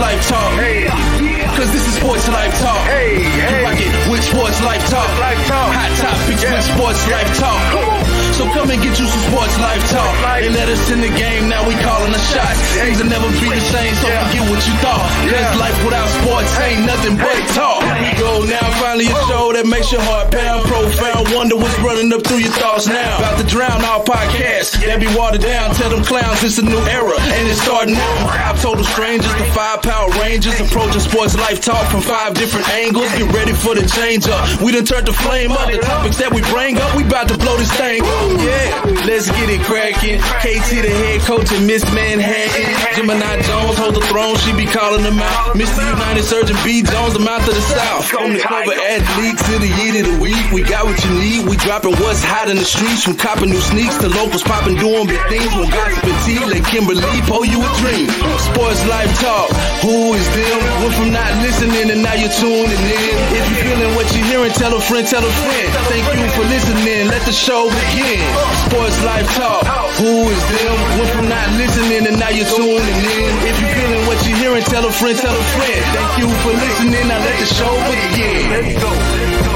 Life Talk. Hey, Cause this is Sports Life Talk. hey, You hey. rock it with Sports Life Talk. Life Talk. Hot topics Yeah. with Sports Life Talk. So come and get you some Sports Life Talk. Life. They let us in the game, now we calling the shots. Things will never be the same, so Yeah. forget what you thought. Cause Yeah. life without sports ain't nothing but talk. Now, finally a show that makes your heart pound. Profound wonder what's running up through your thoughts now. About to drown our podcast, that be watered down. Tell them clowns it's a new era, and it's starting now. Five total strangers, the five power rangers, approaching sports life talk from five different angles. Get ready for the change up. We done turned the flame up. The topics that we bring up, we about to blow this thing. up. Yeah, let's get it cracking. KT the head coach and Miss Manhattan. Gemini Jones hold the throne, she be calling them out. Mr. United Surgeon B Jones, the mouth of the South. From the cover athlete to the year of the week, we got what you need. We dropping what's hot in the streets, from copping new sneaks to locals popping doing big things. From gossip and tea, let Kimberly pull you a dream. Sports life talk, who is them? Went from not listening and now you're tuning in. If you feeling what you're hearing, tell a friend, tell a friend. Thank you for listening. Let the show begin. Sports life talk, who is them? Went from not listening and now you're tuning in. If you feeling what you're hearing, tell a friend, tell a friend. Thank you for listening. Now let the show begin. Let's go. Let's go.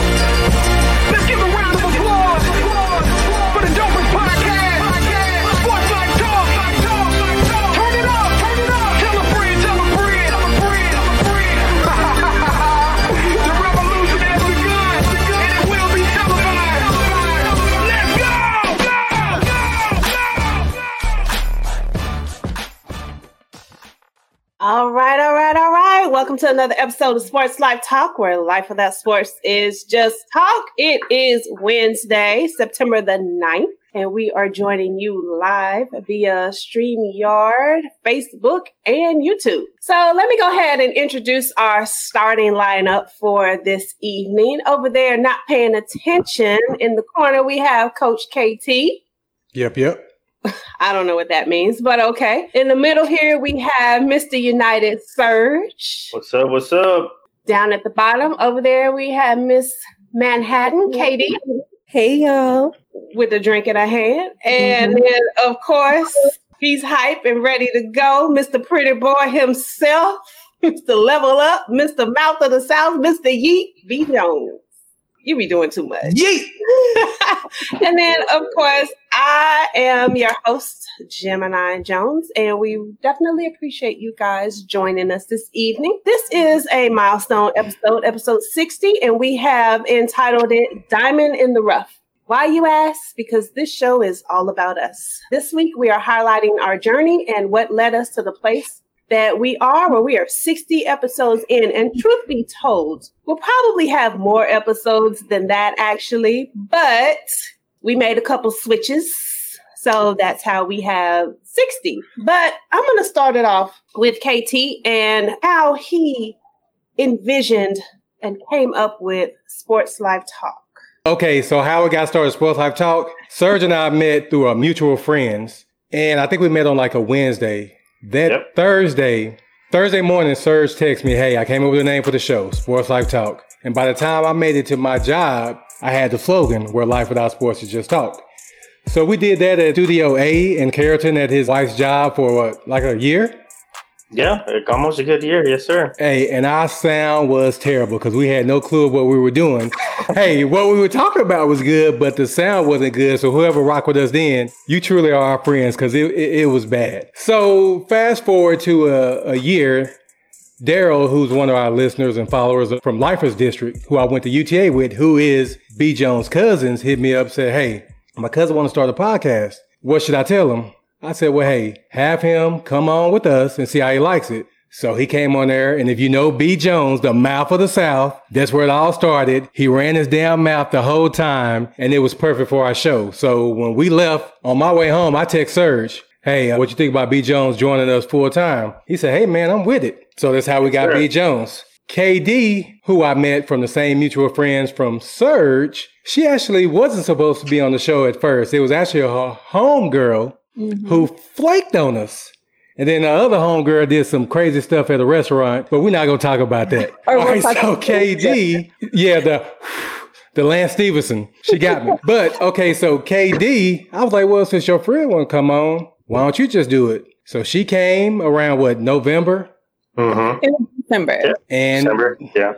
Welcome to another episode of Sports Life Talk, where life without sports is just talk. It is Wednesday, September the 9th, and we are joining you live via StreamYard, Facebook, and YouTube. So let me go ahead and introduce our starting lineup for this evening. Over there, not paying attention in the corner, we have Coach KT. Yep, yep. I don't know what that means, but okay. In the middle here, we have Mr. United Surge. What's up? What's up? Down at the bottom over there, we have Miss Manhattan, Katie, Hey y'all. with a drink in her hand. And mm-hmm. then, of course, he's hype and ready to go. Mr. Pretty Boy himself, Mr. Level Up, Mr. Mouth of the South, Mr. Yeet B. Jones. You be doing too much. Yeet! and then, of course, I am your host, Gemini Jones, and we definitely appreciate you guys joining us this evening. This is a milestone episode, episode 60, and we have entitled it Diamond in the Rough. Why, you ask? Because this show is all about us. This week, we are highlighting our journey and what led us to the place that we are, where we are 60 episodes in. And truth be told, we'll probably have more episodes than that actually, but we made a couple switches. So that's how we have 60. But I'm going to start it off with KT and how he envisioned and came up with Sports Life Talk. Okay, so how it got started Sports Life Talk. Serge and I met through our mutual friends, and I think we met on like a Wednesday. That Yep. Thursday, Thursday morning, Serge texted me, "Hey, I came up with a name for the show, Sports Life Talk." And by the time I made it to my job, I had the slogan, "Where life without sports is just talk." So we did that at Studio A in Carrollton at his wife's job for what, like a year. Yeah, almost a good year. Yes, sir. Hey, and our sound was terrible because we had no clue of what we were doing. hey, what we were talking about was good, but the sound wasn't good. So whoever rocked with us then, you truly are our friends because it, it, it was bad. So fast forward to a, a year, Daryl, who's one of our listeners and followers from Lifers District, who I went to UTA with, who is B. Jones' cousins, hit me up, said, Hey, my cousin want to start a podcast. What should I tell him? I said, well, hey, have him come on with us and see how he likes it. So he came on there, and if you know B. Jones, the mouth of the South, that's where it all started. He ran his damn mouth the whole time, and it was perfect for our show. So when we left on my way home, I text Serge, hey, uh, what you think about B. Jones joining us full time? He said, hey, man, I'm with it. So that's how we got Sure. B. Jones. KD, who I met from the same mutual friends from Surge, she actually wasn't supposed to be on the show at first. It was actually her homegirl who flaked on us. And then the other homegirl did some crazy stuff at a restaurant, but we're not gonna talk about that. Or All we'll right, talk so KD, yeah, the the Lance Stephenson, she got me. But okay, so KD, I was like, well, since your friend won't come on, why don't you just do it? So she came around what November Mm-hmm. December. Yeah. And December. Yeah.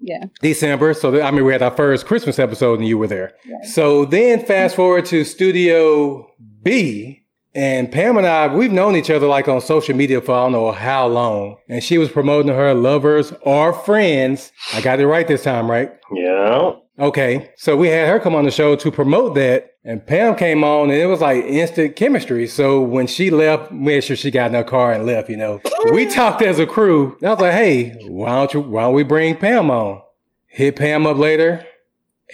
Yeah. December. So th- I mean, we had our first Christmas episode, and you were there. Yeah. So then, fast forward to Studio B, and Pam and I, we've known each other like on social media for I don't know how long. And she was promoting her lovers or friends. I got it right this time, right? Yeah. Okay. So we had her come on the show to promote that. And Pam came on and it was like instant chemistry. So when she left, made sure she got in her car and left, you know. We talked as a crew. And I was like, hey, why don't you why don't we bring Pam on? Hit Pam up later.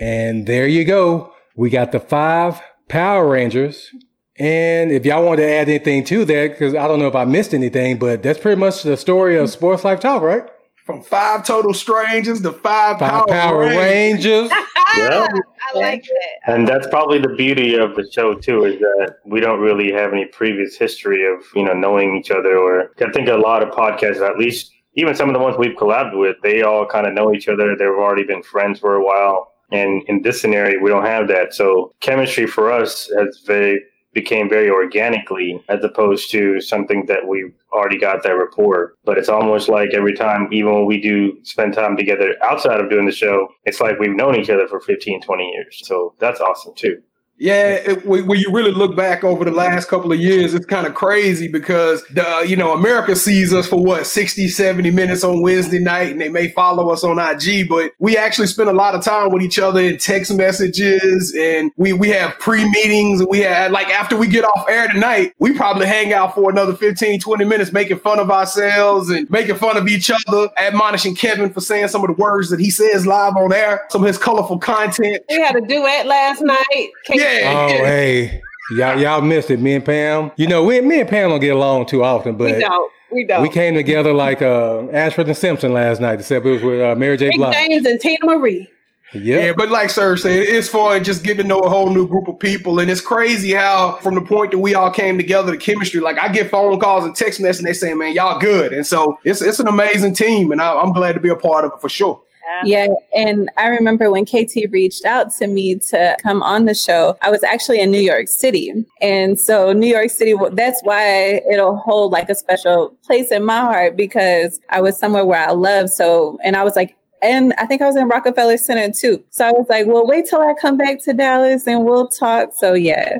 And there you go. We got the five Power Rangers. And if y'all want to add anything to that, because I don't know if I missed anything, but that's pretty much the story of Sports Life Talk, right? From five total strangers to five, Five power, Power Rangers. Rangers. Yeah. I like that. And that's probably the beauty of the show too, is that we don't really have any previous history of you know knowing each other. Or I think a lot of podcasts, at least even some of the ones we've collabed with, they all kind of know each other. They've already been friends for a while. And in this scenario, we don't have that. So chemistry for us has very became very organically as opposed to something that we already got that rapport. But it's almost like every time, even when we do spend time together outside of doing the show, it's like we've known each other for 15, 20 years. So that's awesome too. Yeah, it, when when you really look back over the last couple of years, it's kind of crazy because the uh, you know America sees us for what 60, 70 minutes on Wednesday night, and they may follow us on IG, but we actually spend a lot of time with each other in text messages, and we we have pre meetings. We had like after we get off air tonight, we probably hang out for another 15, 20 minutes, making fun of ourselves and making fun of each other, admonishing Kevin for saying some of the words that he says live on air, some of his colorful content. We had a duet last night. Yeah. Oh, hey. Y'all, y'all missed it. Me and Pam. You know, we, me and Pam don't get along too often, but we but don't. We don't. we came together like uh, Ashford and Simpson last night, except it was with uh, Mary J. Big Blige. James and Teena Marie. Yeah, Yep. but like Sir said, it's fun just getting to know a whole new group of people. And it's crazy how, from the point that we all came together, the chemistry, like I get phone calls and text messages and they say, man, y'all good. And so it's, it's an amazing team. And I, I'm glad to be a part of it for sure. Yeah, and I remember when KT reached out to me to come on the show, I was actually in New York City. And so, New York City, that's why it'll hold like a special place in my heart because I was somewhere where I love. So, and I was like, and I think I was in Rockefeller Center too. So I was like, well, wait till I come back to Dallas and we'll talk. So, yeah.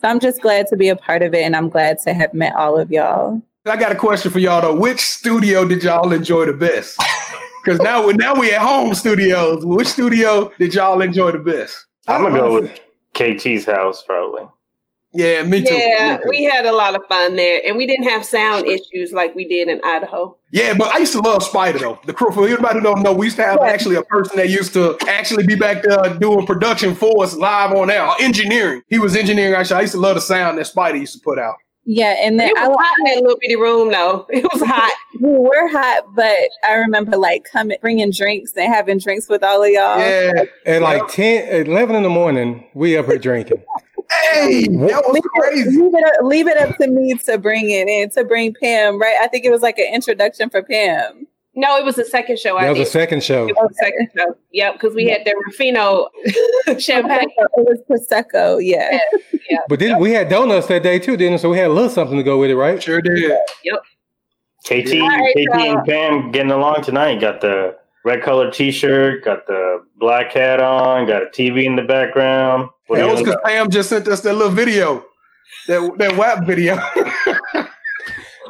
So I'm just glad to be a part of it and I'm glad to have met all of y'all. I got a question for y'all though. Which studio did y'all enjoy the best? Because now, we now we at home studios. Which studio did y'all enjoy the best? I'm gonna go uh-huh. with KT's house probably. Yeah, me too. Yeah, we had a lot of fun there, and we didn't have sound issues like we did in Idaho. Yeah, but I used to love Spider though. The crew for anybody who don't know, we used to have actually a person that used to actually be back there doing production for us live on air, engineering. He was engineering actually. I used to love the sound that Spider used to put out. Yeah, and then It I was hot in that little bitty room, though. It was hot. we were hot, but I remember like coming, bringing drinks and having drinks with all of y'all. Yeah. At like 10, 11 in the morning, we up here drinking. Hey, that was Leave crazy. it, leave, it up, leave it up to me to bring it in, to bring Pam, right? I think it was like an introduction for Pam. No, it was the second show I was did. the second show. It was the second show. Yep, because we had the Ruffino champagne. It was Prosecco, yeah. But then we had donuts that day too, didn't we? So we had a little something to go with it, right? Sure did. Yep. KT, All right, KT y'all. and Pam getting along tonight. Got the red colored T-shirt, got the black hat on, got a TV in the background. What That was because Pam just sent us that little video, that that WAP video.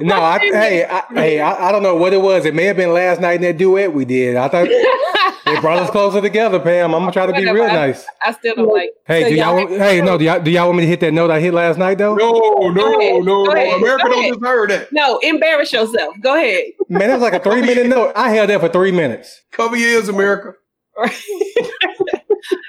No, I, hey, I, hey, I, I don't know what it was. It may have been last night in that duet we did. I thought it brought us closer together, Pam. I'm gonna try to be real nice. I still don't like. Hey, So do y'all? y'all- want- Hey, no, do y'all, do y'all want me to hit that note I hit last night though? no, no, ahead. no, no. ahead. America don't ahead. just that. No, embarrass yourself. Go ahead. Man, that was like a three minute note. I held that for three minutes. Cover your ears, America.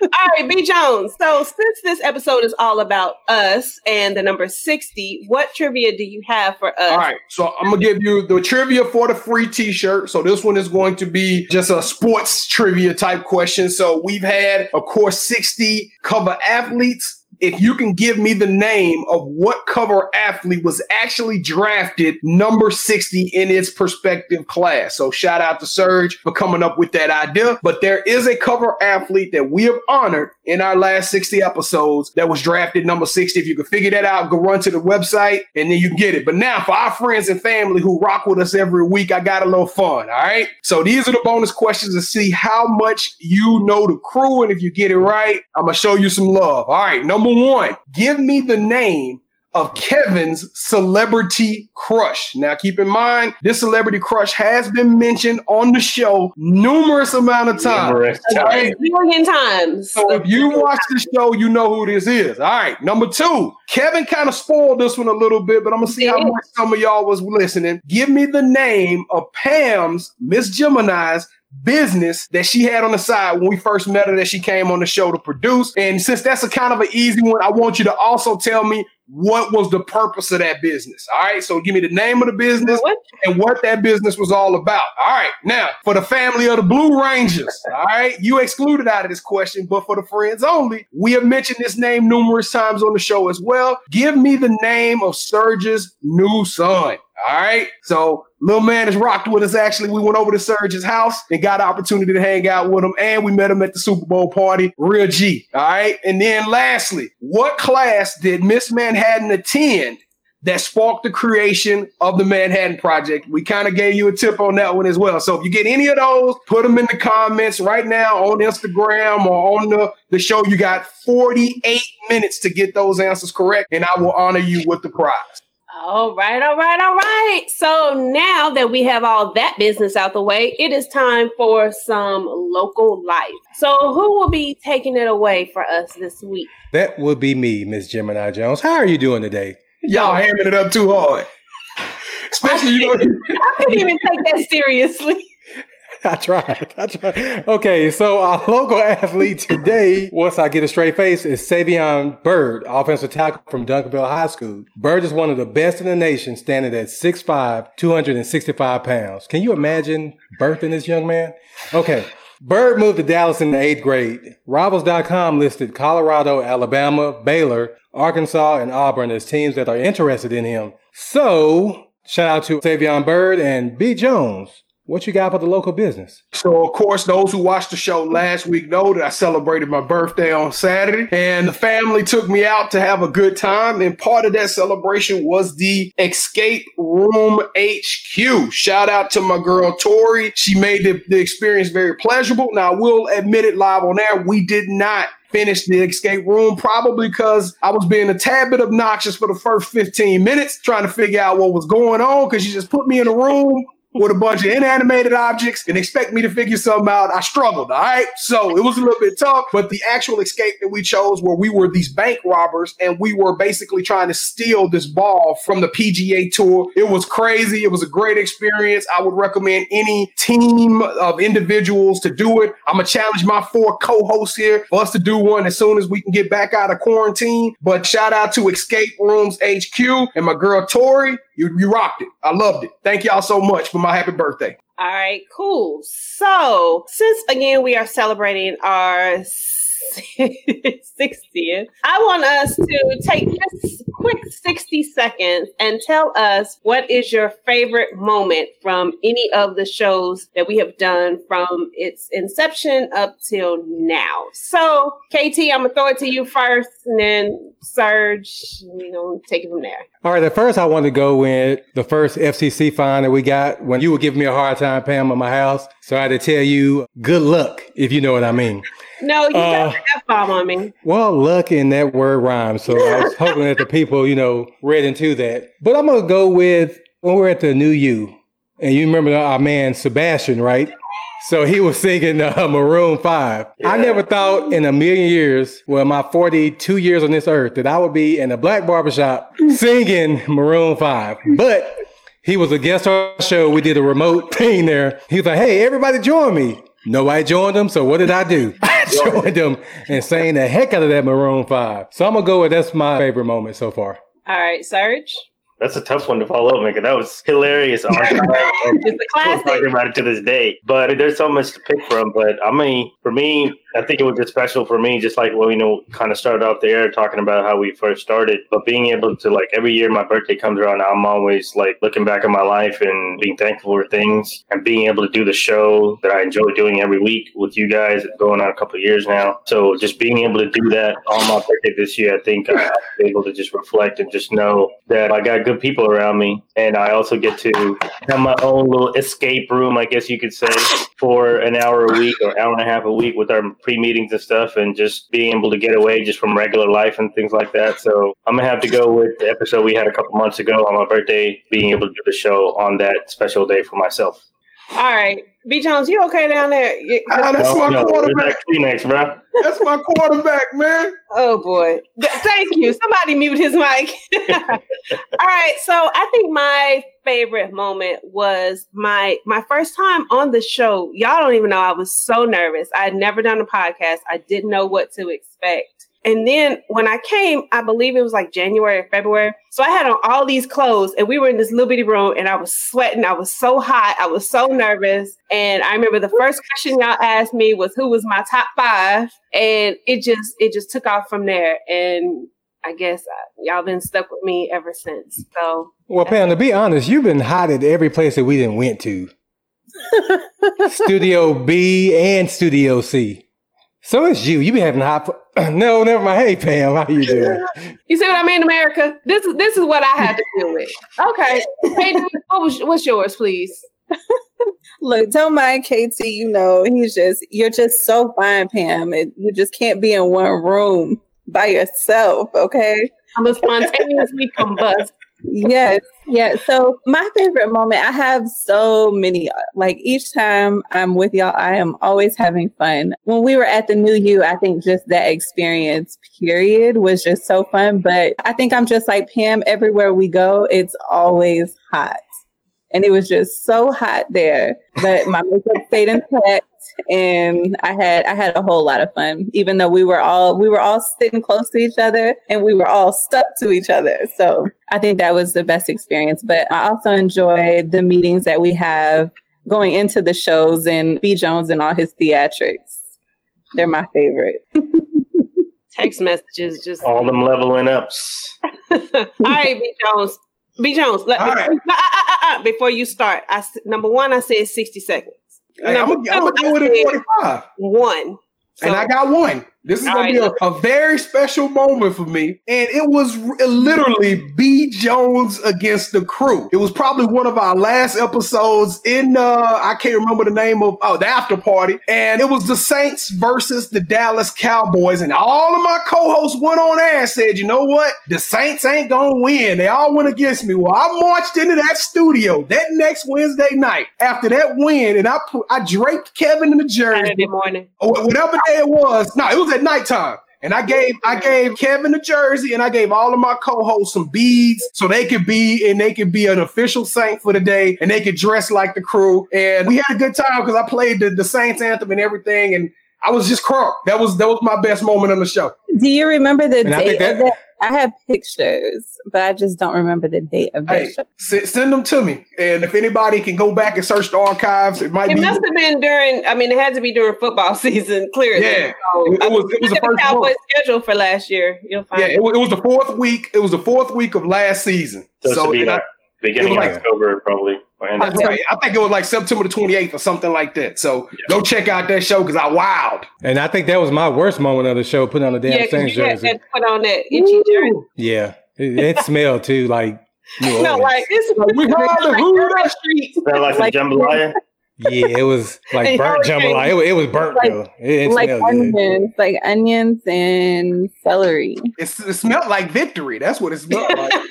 All right, B Jones. So since this episode is all about us and the number 60, what trivia do you have for us? All right, so I'm gonna give you the trivia for the free T-shirt. So this one is going to be just a sports trivia type question. So we've had, of course, 60 cover athletes if you can give me the name of what cover athlete was actually drafted number 60 in its perspective class. So shout out to Serge for coming up with that idea. But there is a cover athlete that we have honored in our last 60 episodes that was drafted number 60. If you can figure that out, go run to the website and then you can get it. But now for our friends and family who rock with us every week, I got a little fun. All right. So these are the bonus questions to see how much you know the crew. And if you get it right, I'm going to show you some love. All right. Number one, give me the name of Kevin's celebrity crush. Now, keep in mind, this celebrity crush has been mentioned on the show numerous amount of times. Numerous times. Million times. So if you watch the show, you know who this is. All right, number two, Kevin kind of spoiled this one a little bit, but I'm gonna see how much some of y'all was listening. Give me the name of Pam's Miss Gemini's business that she had on the side when we first met her that she came on the show to produce. And since that's a kind of an easy one, I want you to also tell me what was the purpose of that business. All right, so give me the name of the business What? and what that business was all about. All right, now for the family of the Blue Rangers, all right, you excluded out of this question, but for the friends only, we have mentioned this name numerous times on the show as well. Give me the name of Surge's new son. All right, so little man is rocked with us. Actually, we went over to Surge's house and got the opportunity to hang out with him, and we met him at the Super Bowl party. Real G. All right, and then lastly, what class did Miss Manhattan attend? that sparked the creation of the Manhattan Project. We kind of gave you a tip on that one as well. So if you get any of those, put them in the comments right now on Instagram or on the, the show. You got 48 minutes to get those answers correct, and I will honor you with the prize. All right, all right, all right. So now that we have all that business out the way, it is time for some local life. So who will be taking it away for us this week? That would be me, Miss Gemini Jones. How are you doing today? Y'all hamming it up too hard. Especially, you know, I couldn't even take that seriously. I tried. I tried. Okay, so our local athlete today, once I get a straight face, is Savion Byrd, offensive tackle from Duncanville High School. Byrd is one of the best in the nation, standing at 6'5, 265 pounds. Can you imagine birthing this young man? Okay. Byrd moved to Dallas in the eighth grade. Rivals.com listed Colorado, Alabama, Baylor, Arkansas, and Auburn as teams that are interested in him. So, shout out to Savion Byrd and B. Jones. What you got for the local business? So, of course, those who watched the show last week know that I celebrated my birthday on Saturday, and the family took me out to have a good time. And part of that celebration was the Escape Room HQ. Shout out to my girl Tori. She made the, the experience very pleasurable. Now, I will admit it live on air, we did not finish the escape room, probably because I was being a tad bit obnoxious for the first 15 minutes, trying to figure out what was going on, because you just put me in a room with a bunch of inanimated objects and expect me to figure something out. I struggled, all right? So it was a little bit tough, but the actual escape that we chose where we were these bank robbers and we were basically trying to steal this ball from the PGA tour. It was crazy. It was a great experience. I would recommend any team of individuals to do it. I'm going to challenge my four co-hosts here for us to do one as soon as we can get back out of quarantine. But shout out to Escape Rooms HQ and my girl Tori. You, you rocked it. I loved it. Thank y'all so much for my happy birthday. All right, cool. So, since again we are celebrating our 60th, I want us to take just quick 60 seconds and tell us what is your favorite moment from any of the shows that we have done from its inception up till now. So, KT, I'm gonna throw it to you first, and then Serge, you know, take it from there. All right, at first I want to go with the first FCC fine that we got when you were giving me a hard time, Pam, at my house. So I had to tell you, good luck, if you know what I mean. No, you Uh, got the F bomb on me. Well, luck in that word rhymes. So I was hoping that the people, you know, read into that. But I'm going to go with when we're at the New You. And you remember our man, Sebastian, right? So he was singing uh, Maroon 5. I never thought in a million years, well, my 42 years on this earth, that I would be in a black barbershop singing Maroon 5. But he was a guest on our show. We did a remote thing there. He was like, hey, everybody join me. Nobody joined him. So what did I do? I them and saying the heck out of that Maroon 5. So I'm going to go with that's my favorite moment so far. All right, Serge. That's a tough one to follow up, man. That was hilarious. It's a classic. talking about it to this day. But there's so much to pick from. But I mean, for me, I think it was just special for me, just like well, you know, kind of started off the air talking about how we first started, but being able to like every year my birthday comes around, I'm always like looking back at my life and being thankful for things and being able to do the show that I enjoy doing every week with you guys, going on a couple of years now. So just being able to do that on my birthday this year, I think I was able to just reflect and just know that I got good people around me, and I also get to have my own little escape room, I guess you could say, for an hour a week or hour and a half a week with our pre meetings and stuff, and just being able to get away just from regular life and things like that. So I'm gonna have to go with the episode we had a couple months ago on my birthday, being able to do the show on that special day for myself. All right. B Jones, you okay down there? You- Ah, that's my No, quarterback. that Kleenex, bro? That's my quarterback, man. Oh boy. Thank you. Somebody mute his mic. All right. So I think my favorite moment was my my first time on the show. Y'all don't even know I was so nervous. I had never done a podcast. I didn't know what to expect. And then when I came, I believe it was like January or February. So I had on all these clothes and we were in this little bitty room and I was sweating. I was so hot. I was so nervous. And I remember the first question y'all asked me was who was my top five. And it just, it just took off from there. And I guess uh, y'all been stuck with me ever since. So Well, Pam, to be honest, you've been hot at every place that we didn't went to. Studio B and Studio C. So it's you. You've been having hot. no, never mind. Hey, Pam, how you doing? you see what I mean, America? This is, this is what I had to deal with. Okay. Hey, what was, what's yours, please? Look, don't mind KT. You know, he's just you're just so fine, Pam. And you just can't be in one room by yourself. Okay. I'm a spontaneously combust. Yes, yeah. So my favorite moment, I have so many. Like each time I'm with y'all, I am always having fun. When we were at the New You, I think just that experience, period, was just so fun. But I think I'm just like Pam. Everywhere we go, it's always hot, and it was just so hot there. But my makeup stayed intact. And I had I had a whole lot of fun, even though we were all we were all sitting close to each other and we were all stuck to each other. So I think that was the best experience. But I also enjoyed the meetings that we have going into the shows and B Jones and all his theatrics. They're my favorite. Text messages just. All them leveling ups. All right, B Jones. B Jones, let, All before, right. uh, uh, uh, before you start, I, s- number one, I said 60 seconds. Hey, I'm gonna do it I at 45. one. and I got one. This is All going to right. be a, a very special moment for me. And it was r- literally B. Jones against the crew. It was probably one of our last episodes in, uh, I can't remember the name of, oh, the after party. And it was the Saints versus the Dallas Cowboys. And all of my co hosts went on air and said, you know what? The Saints ain't going to win. They all went against me. Well, I marched into that studio that next Wednesday night after that win. And I, put, I draped Kevin in the jersey Saturday morning. or whatever day it was. No, it was at nighttime. And I gave I gave Kevin the jersey and I gave all of my co-hosts some beads so they could be and they could be an official saint for the day and they could dress like the crew. And we had a good time because I played the, the Saints anthem and everything. And I was just crunk. That was that was my best moment on the show. Do you remember the And I date think of that- that? I have pictures, but I just don't remember the date of that Hey, show. send, send them to me. And if anybody can go back and search the archives, it might It be must have been during, I mean, it had to be during football season, clearly. Yeah. So, It- it was- it was the first Cowboys schedule for last year. You'll find yeah, it, wa- it was the fourth week. It was the fourth week of last season. So, it should be and I- like beginning it was of like- October, probably. or end of I think it was like September the 28th or something like that. So go check out that show because I wowed. And I think that was my worst moment of the show, putting on the damn yeah, 'cause Saints you jersey. had to put on that itchy jersey. Yeah, it, it smelled too like New No, Orleans. like this we like, call the like who Urban that- Street. Smell like some Like- jambalaya. yeah, it was like burnt jambalaya. It, was- it was burnt Like- though. It, it like smelled good. onions, like onions and celery. It's, it smelled like victory. That's what it smelled like.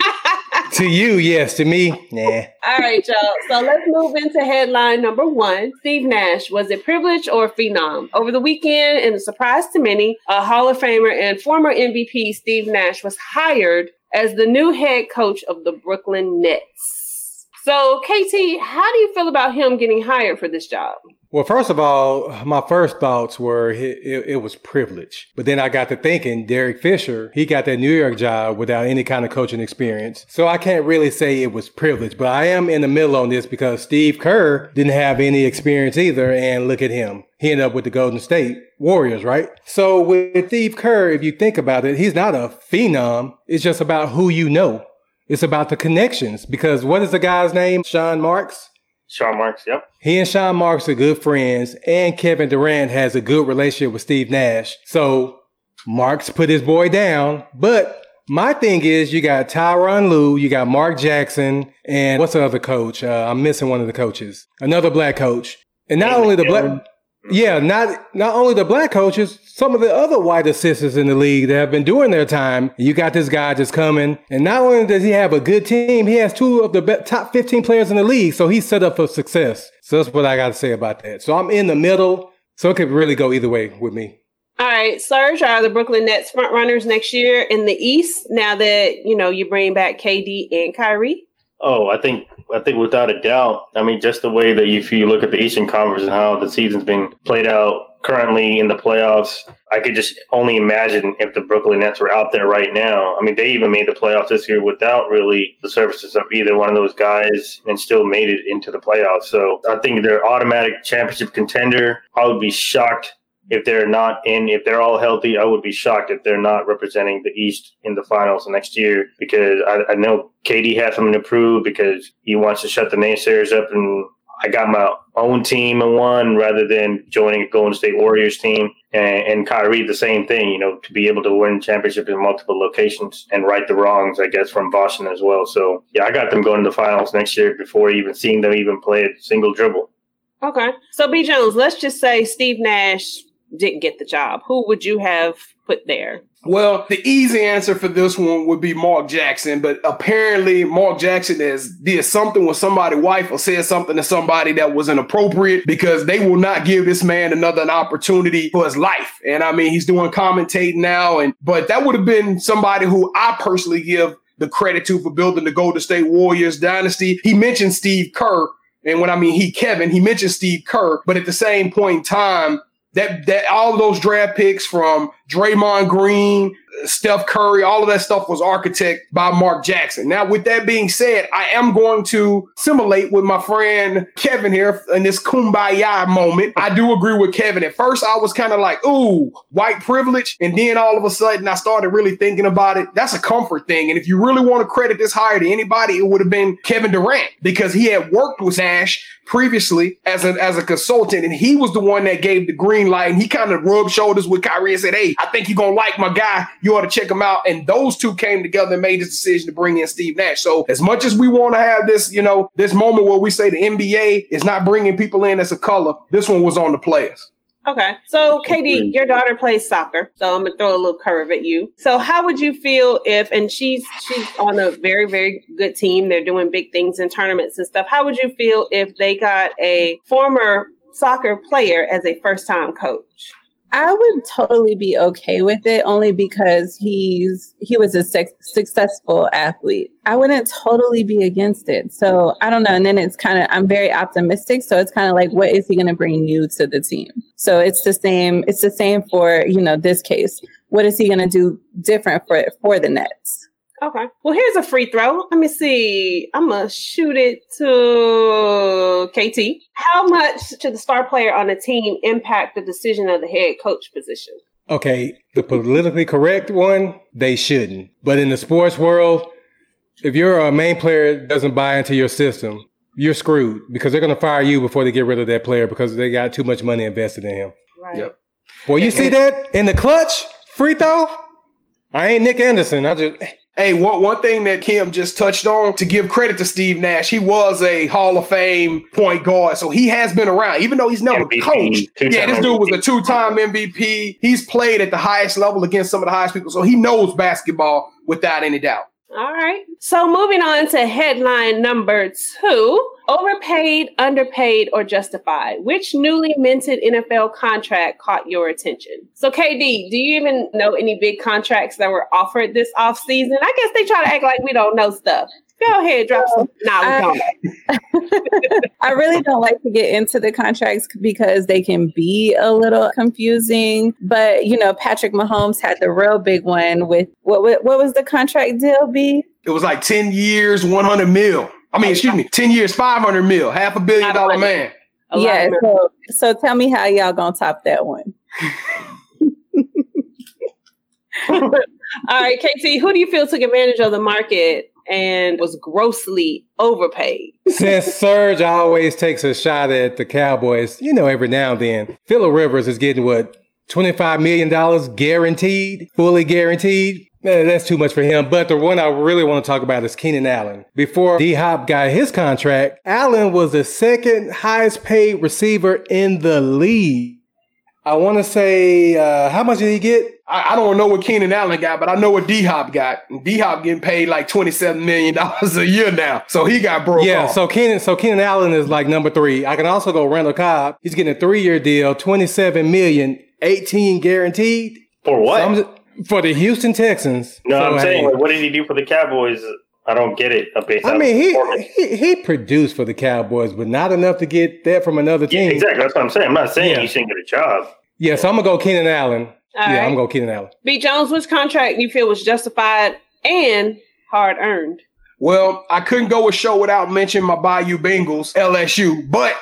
To you, yes. To me, nah. All right, y'all. So let's move into headline number one. Steve Nash, was it privilege or phenom? Over the weekend, and a surprise to many, a Hall of Famer and former MVP Steve Nash was hired as the new head coach of the Brooklyn Nets. So, KT, how do you feel about him getting hired for this job? Well, first of all, my first thoughts were it, it, it, was privilege. But then I got to thinking, Derek Fisher, he got that New York job without any kind of coaching experience. So I can't really say it was privilege, but I am in the middle on this because Steve Kerr didn't have any experience either. And look at him. He ended up with the Golden State Warriors, right? So with Steve Kerr, if you think about it, he's not a phenom. It's just about who you know. It's about the connections because what is the guy's name? Sean Marks? Sean Marks, yep. He and Sean Marks are good friends, and Kevin Durant has a good relationship with Steve Nash. So Marks put his boy down. But my thing is, you got Tyronn Lue, you got Mark Jackson, and what's the other coach? Uh, I'm missing one of the coaches. Another black coach. And not only the black yeah, mm-hmm. not not only the black coaches, some of the other white assistants in the league that have been doing their time. You got this guy just coming, and not only does he have a good team, he has two of the be- top 15 players in the league, so he's set up for success. So that's what I got to say about that. So I'm in the middle, so it could really go either way with me. All right, Serge, are the Brooklyn Nets front runners next year in the East? Now that you know you bring back KD and Kyrie. Oh, I think I think without a doubt. I mean, just the way that if you look at the Eastern Conference and how the season's being played out currently in the playoffs, I could just only imagine if the Brooklyn Nets were out there right now. I mean, they even made the playoffs this year without really the services of either one of those guys and still made it into the playoffs. So I think they're automatic championship contender. I would be shocked if they're not in, if they're all healthy, I would be shocked if they're not representing the East in the finals next year because I, I know KD has something to prove because he wants to shut the naysayers up. And I got my own team and one rather than joining a Golden State Warriors team. And, and Kyrie, the same thing, you know, to be able to win championships in multiple locations and right the wrongs, I guess, from Boston as well. So, yeah, I got them going to the finals next year before even seeing them even play a single dribble. Okay. So, B. Jones, let's just say Steve Nash didn't get the job, who would you have put there? Well, the easy answer for this one would be Mark Jackson, but apparently Mark Jackson has did something with somebody's wife or said something to somebody that was inappropriate because they will not give this man another an opportunity for his life. And I mean, he's doing commentating now, and but that would have been somebody who I personally give the credit to for building the Golden State Warriors dynasty. He mentioned Steve Kerr, and when I mean he Kevin, he mentioned Steve Kerr, but at the same point in time that that all of those draft picks from Draymond Green, Steph Curry, all of that stuff was architect by Mark Jackson. Now, with that being said, I am going to simulate with my friend Kevin here in this kumbaya moment. I do agree with Kevin. At first, I was kind of like, ooh, white privilege. And then all of a sudden, I started really thinking about it. That's a comfort thing. And if you really want to credit this hire to anybody, it would have been Kevin Durant because he had worked with Nash previously as a, as a consultant. And he was the one that gave the green light. And he kind of rubbed shoulders with Kyrie and said, hey, I think you're to like my guy. You ought to check him out. And those two came together and made this decision to bring in Steve Nash. So as much as we want to have this, you know, this moment where we say the NBA is not bringing people in as a color, this one was on the players. Okay. So, Katie, your daughter plays soccer. So I'm gonna throw a little curve at you. So, how would you feel if and she's she's on a very, very good team. They're doing big things in tournaments and stuff. How would you feel if they got a former soccer player as a first time coach? I would totally be okay with it only because he's he was a sex, successful athlete. I wouldn't totally be against it. So I don't know. And then it's kind of I'm very optimistic. So it's kind of like, what is he going to bring new to the team? So it's the same. It's the same for you know this case. What is he going to do different for for the Nets? Okay. Well, here's a free throw. Let me see. I'm going to shoot it to KT. How much should the star player on the team impact the decision of the head coach position? Okay. The politically correct one, they shouldn't. But in the sports world, if you're a main player doesn't buy into your system, you're screwed because they're going to fire you before they get rid of that player because they got too much money invested in him. Right. Yep. Well, you see that in the clutch free throw? I ain't Nick Anderson. I just Hey, one, one thing that Kim just touched on to give credit to Steve Nash, he was a Hall of Fame point guard. So he has been around, even though he's never MVP, coached. Yeah, this dude was a two time MVP. He's played at the highest level against some of the highest people. So he knows basketball without any doubt. All right. So moving on to headline number two overpaid, underpaid, or justified. Which newly minted NFL contract caught your attention? So, KD, do you even know any big contracts that were offered this offseason? I guess they try to act like we don't know stuff. Go ahead, drop some. Nah, we I- don't. I really don't like to get into the contracts because they can be a little confusing. But you know, Patrick Mahomes had the real big one with what what, what was the contract deal? Be It was like 10 years, 100 mil. I mean, excuse me, 10 years, 500 mil, half a billion dollar man. A yeah. So, so tell me how y'all gonna top that one? All right, KT, who do you feel took advantage of the market and was grossly overpaid? Since Serge always takes a shot at the Cowboys, you know, every now and then, Philip Rivers is getting what, $25 million guaranteed, fully guaranteed. Man, that's too much for him. But the one I really want to talk about is Keenan Allen. Before D Hop got his contract, Allen was the second highest paid receiver in the league. I want to say, uh, how much did he get? I, I don't know what Keenan Allen got, but I know what D Hop got. And D Hop getting paid like $27 million a year now. So he got broke Yeah, off. so Keenan, so Keenan Allen is like number three. I can also go Randall Cobb. He's getting a three-year deal, 27 million, 18 guaranteed. For what? So I'm- for the Houston Texans. no, So, I'm saying, hey, like, what did he do for the Cowboys? I don't get it. uh, I mean, he, he he produced for the Cowboys, but not enough to get that from another Yeah, team. exactly. That's what I'm saying. I'm not saying Yeah. he shouldn't get a job. Yeah, so I'm gonna go Keenan Allen. All yeah, right. I'm gonna go Keenan Allen. B. Jones, which contract you feel was justified and hard earned? Well, I couldn't go a show without mentioning my Bayou Bengals, LSU. But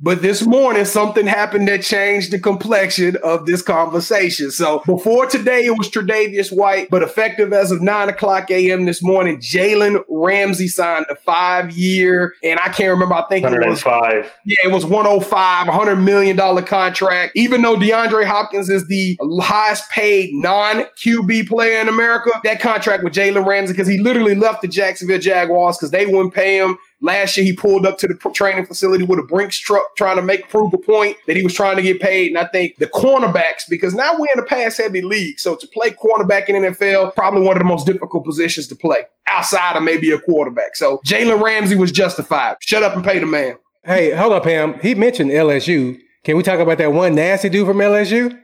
but this morning something happened that changed the complexion of this conversation. So before today, it was Tre'Davious White, but effective as of nine o'clock a.m. this morning, Jalen Ramsey signed a five-year, and I can't remember. I think it was 105. yeah, it was 105, 100 million dollar contract. Even though DeAndre Hopkins is the highest paid non QB player in America, that contract with Jalen Ramsey because he literally left the Jacksonville Jaguars because they wouldn't pay him. Last year, he pulled up to the training facility with a Brinks truck trying to make prove a point that he was trying to get paid. And I think the cornerbacks, because now we're in a pass heavy league. So to play cornerback in NFL, probably one of the most difficult positions to play outside of maybe a quarterback. So Jalen Ramsey was justified. Shut up and pay the man. Hey, hold up, Pam. He mentioned LSU. Can we talk about that one nasty dude from LSU?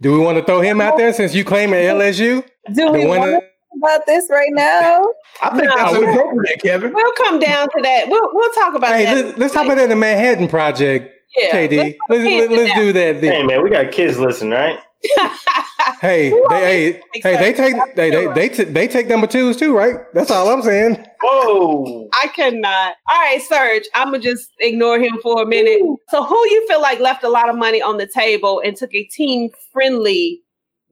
Do we want to throw him out there since you claiming LSU? Do we The one want to talk about this right now? I think No. that's inappropriate, Kevin. We'll come down to that. We'll we'll talk about Hey, that. let's, let's talk about that in the Manhattan Project, Yeah, KD. let's Let's, let's, let's do that. Then. Hey, man, we got kids listening, right? Hey, they, hey, hey, they take they they they, t- they take number twos too, right? That's all I'm saying. Whoa. I cannot. All right, Serge, I'm gonna just ignore him for a minute. So, who you feel like left a lot of money on the table and took a team friendly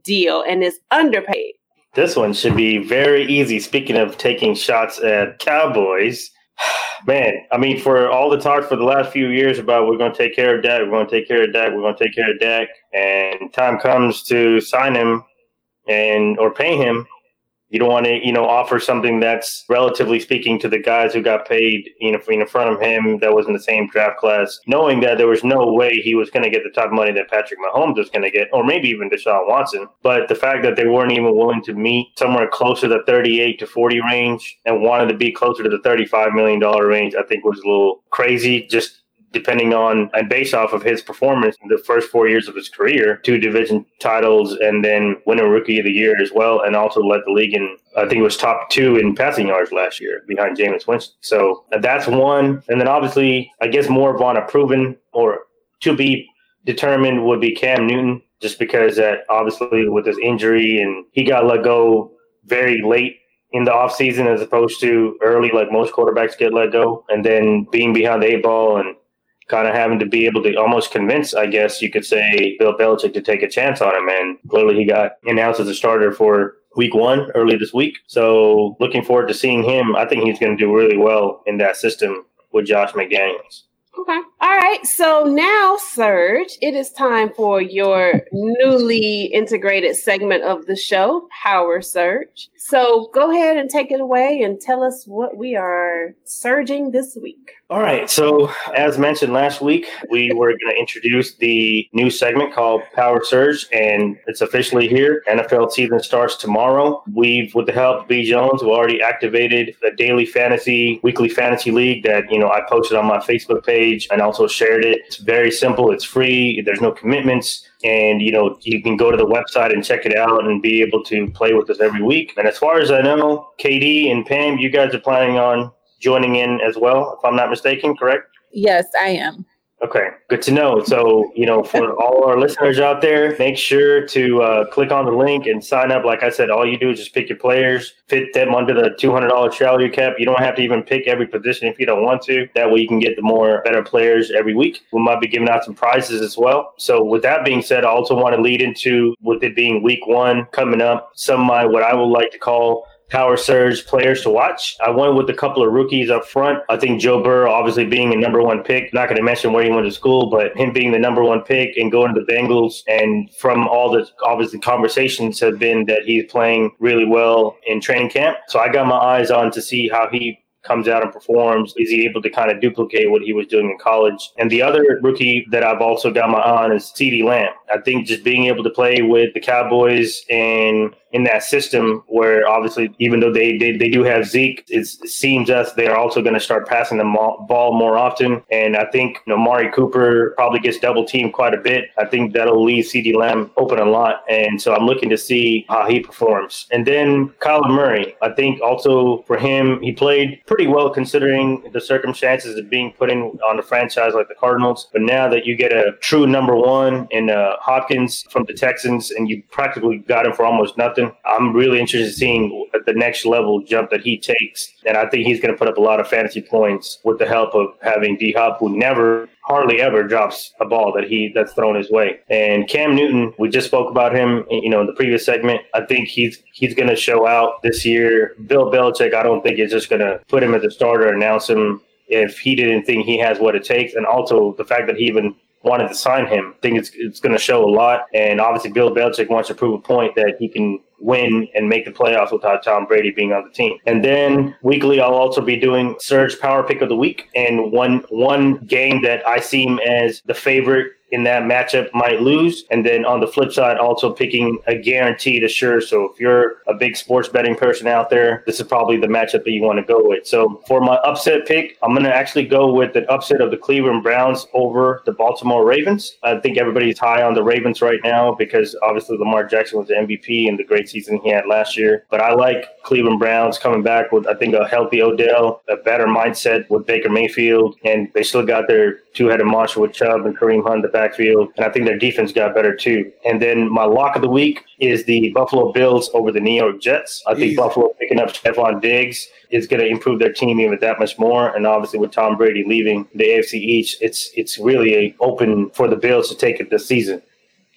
deal and is underpaid? This one should be very easy. Speaking of taking shots at Cowboys, man, I mean, for all the talk for the last few years about we're going to take care of Dak, we're going to take care of Dak, we're going to take care of Dak, and time comes to sign him and or pay him, you don't want to, you know, offer something that's relatively speaking to the guys who got paid, you know, in front of him that was in the same draft class, knowing that there was no way he was going to get the top money that Patrick Mahomes was going to get, or maybe even Deshaun Watson. But the fact that they weren't even willing to meet somewhere closer to the 38 to 40 range and wanted to be closer to the 35 million dollar range, I think was a little crazy. Just depending on and based off of his performance in the first four years of his career, two division titles, and then winning rookie of the year as well, and also led the league in I think it was top two in passing yards last year behind Jameis Winston. So uh, that's one, and then obviously I guess more of on a proven or to be determined would be Cam Newton, just because that obviously with his injury and he got let go very late in the offseason as opposed to early like most quarterbacks get let go and then being behind the eight ball and kind of having to be able to almost convince, I guess you could say, Bill Belichick to take a chance on him. And clearly he got announced as a starter for week one early this week. So looking forward to seeing him. I think he's going to do really well in that system with Josh McDaniels. Okay. All right. So now, Serge, it is time for your newly integrated segment of the show, Power Surge. So go ahead and take it away and tell us what we are surging this week. All right. So, as mentioned last week, we were going to introduce the new segment called Power Surge, and it's officially here. NFL season starts tomorrow. We've, with the help of B. Jones, we already activated a daily fantasy, weekly fantasy league that you know I posted on my Facebook page and also shared it. It's very simple. It's free. There's no commitments and you know you can go to the website and check it out and be able to play with us every week. And as far as I know, KD and Pam, you guys are planning on joining in as well, if I'm not mistaken, correct? Yes, I am. Okay, good to know. So, you know, for all our listeners out there, make sure to uh, click on the link and sign up. Like I said, all you do is just pick your players, fit them under the $200 salary cap. You don't have to even pick every position if you don't want to. That way you can get the more better players every week. We might be giving out some prizes as well. So, with that being said, I also want to lead into, with it being week one coming up, some of my what I would like to call power surge players to watch. I went with a couple of rookies up front. I think Joe Burrow, obviously being a number one pick, not going to mention where he went to school, but him being the number one pick and going to the Bengals. And from all the obviously conversations have been that he's playing really well in training camp. So I got my eyes on to see how he comes out and performs? Is he able to kind of duplicate what he was doing in college? And the other rookie that I've also got my eye on is CeeDee Lamb. I think just being able to play with the Cowboys and in that system where obviously even though they they, they do have Zeke, it seems us they're also going to start passing the ball more often. And I think you know Amari Cooper probably gets double teamed quite a bit. I think that'll leave CeeDee Lamb open a lot. And so I'm looking to see how he performs. And then Kyler Murray, I think also for him, he played pretty well considering the circumstances of being put in on a franchise like the Cardinals. But now that you get a true number one in uh, Hopkins from the Texans and you practically got him for almost nothing I'm really interested in seeing the next level jump that he takes. And I think he's going to put up a lot of fantasy points with the help of having D Hop, who never hardly ever drops a ball that he that's thrown his way. And Cam Newton, we just spoke about him, you know, in the previous segment. I think he's he's going to show out this year. Bill Belichick, I don't think is just going to put him as a starter, announce him if he didn't think he has what it takes, and also the fact that he even wanted to sign him. I think it's it's going to show a lot. And obviously, Bill Belichick wants to prove a point that he can win and make the playoffs without Tom Brady being on the team. And then weekly, I'll also be doing Surge Power Pick of the Week. And one one game that I seem as the favorite in that matchup might lose. And then on the flip side, also picking a guaranteed assure. So if you're a big sports betting person out there, this is probably the matchup that you want to go with. So for my upset pick, I'm going to actually go with the upset of the Cleveland Browns over the Baltimore Ravens. I think everybody's high on the Ravens right now because obviously Lamar Jackson was the MVP and the great season he had last year. But I like Cleveland Browns coming back with, I think, a healthy Odell, a better mindset with Baker Mayfield, and they still got their two-headed monster with Chubb and Kareem Hunt, the back backfield, and I think their defense got better too. And then my lock of the week is the Buffalo Bills over the New York Jets. I think Easy. Buffalo picking up Stefon Diggs is going to improve their team even that much more. And obviously, with Tom Brady leaving the AFC East, it's it's really open for the Bills to take it this season.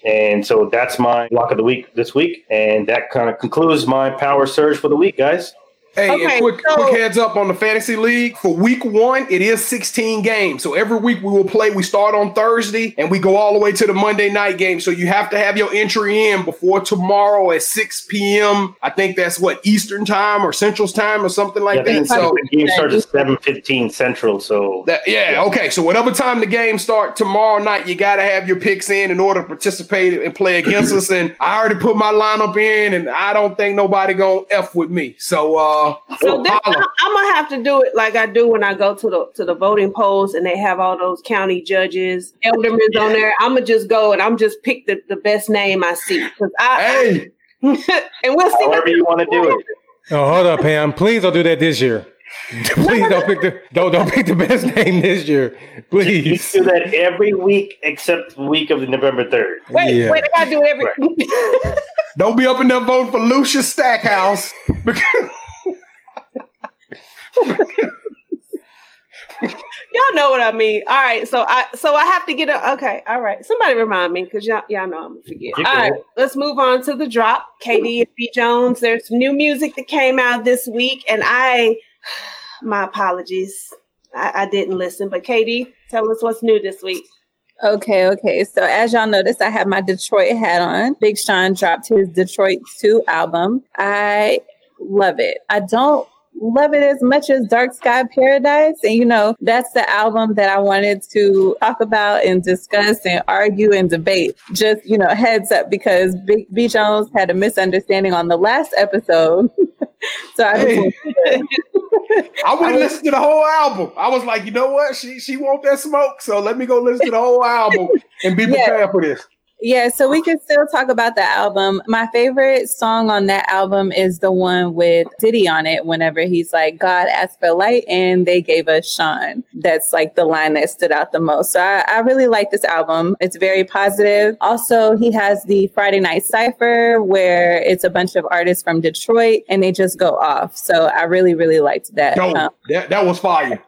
And so that's my lock of the week this week. And that kind of concludes my power surge for the week, guys. Hey, okay, quick, so, quick heads up on the fantasy league for week one. It is 16 games, so every week we will play. We start on Thursday and we go all the way to the Monday night game. So you have to have your entry in before tomorrow at 6 p.m. I think that's what Eastern time or Central time or something like yeah, that. So the game starts at 7:15 Central. So that, yeah, okay. So whatever time the game start tomorrow night, you got to have your picks in in order to participate and play against us. And I already put my lineup in, and I don't think nobody gonna f with me. So. uh so this, I'm, I'm gonna have to do it like I do when I go to the to the voting polls and they have all those county judges, aldermen yeah. on there. I'm gonna just go and I'm just pick the, the best name I see because I, hey. and we'll see. However you want to do it. Oh, hold up, Pam. Please don't do that this year. Please don't pick the don't don't pick the best name this year. Please you do that every week except the week of November third. Wait, yeah. wait, I gotta do it every. Right. don't be up in there voting for Lucius Stackhouse because y'all know what I mean. All right, so I so I have to get a okay. All right, somebody remind me because y'all y'all know I'm gonna forget. all right, let's move on to the drop. KD and B Jones. There's new music that came out this week, and I my apologies. I, I didn't listen, but KD, tell us what's new this week. Okay, okay. So as y'all noticed, I have my Detroit hat on. Big Sean dropped his Detroit 2 album. I love it. I don't love it as much as Dark Sky Paradise. And you know, that's the album that I wanted to talk about and discuss and argue and debate. Just, you know, heads up because B, B Jones had a misunderstanding on the last episode. so I Hey. I wouldn't listen to the whole album. I was like, you know what? She she want that smoke, so let me go listen to the whole album and be Yeah. prepared for this. Yeah, so we can still talk about the album. My favorite song on that album is the one with Diddy on it whenever he's like, God asked for light and they gave us Sean. That's like the line that stood out the most. So I, I really like this album. It's very positive. Also, he has the Friday Night Cypher where it's a bunch of artists from Detroit and they just go off. So I really, really liked that. Dope. Um, that that was fire.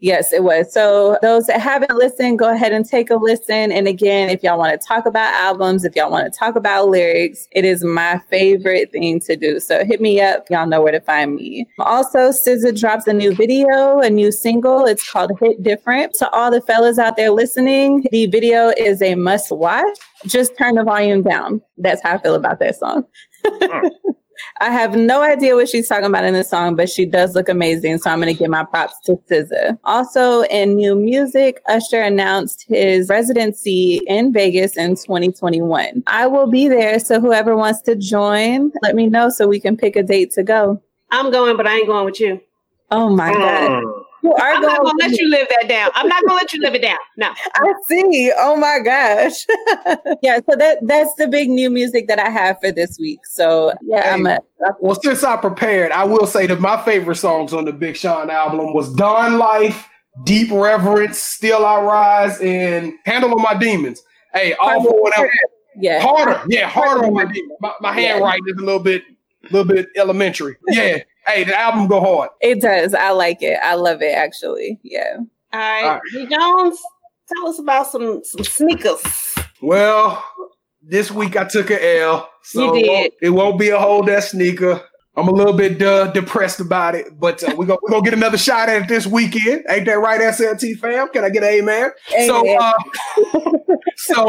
Yes, it was. So those that haven't listened, go ahead and take a listen. And again, if y'all want to talk about albums, if y'all want to talk about lyrics, it is my favorite thing to do. So hit me up. Y'all know where to find me. Also, SZA drops a new video, a new single. It's called Hit Different. So all the fellas out there listening, the video is a must watch. Just turn the volume down. That's how I feel about that song. Mm. I have no idea what she's talking about in the song, but she does look amazing. So I'm going to give my props to SZA. Also, in new music, Usher announced his residency in Vegas in 2021. I will be there. So whoever wants to join, let me know so we can pick a date to go. I'm going, but I ain't going with you. Oh my God. Oh. You are I'm not going. gonna let you live that down. I'm not gonna let you live it down. No. I see. Oh my gosh. yeah, so that that's the big new music that I have for this week. So yeah, I'm a Well, since I prepared, I will say that my favorite songs on the Big Sean album was Don Life, Deep Reverence, Still I Rise, and Handle on My Demons. Hey, all four of them yeah. harder. Yeah, harder on my demons. My, my handwriting is a little bit, a little bit elementary. Yeah. Hey, the album go hard. It does. I like it. I love it actually. Yeah. All right. All right. Jones, tell us about some some sneakers. Well, this week I took a L, so You it won't- it won't be a whole that sneaker. I'm a little bit uh, depressed about it, but uh, we're gonna we're gonna get another shot at it this weekend. Ain't that right, SLT fam? Can I get an amen? So, uh, so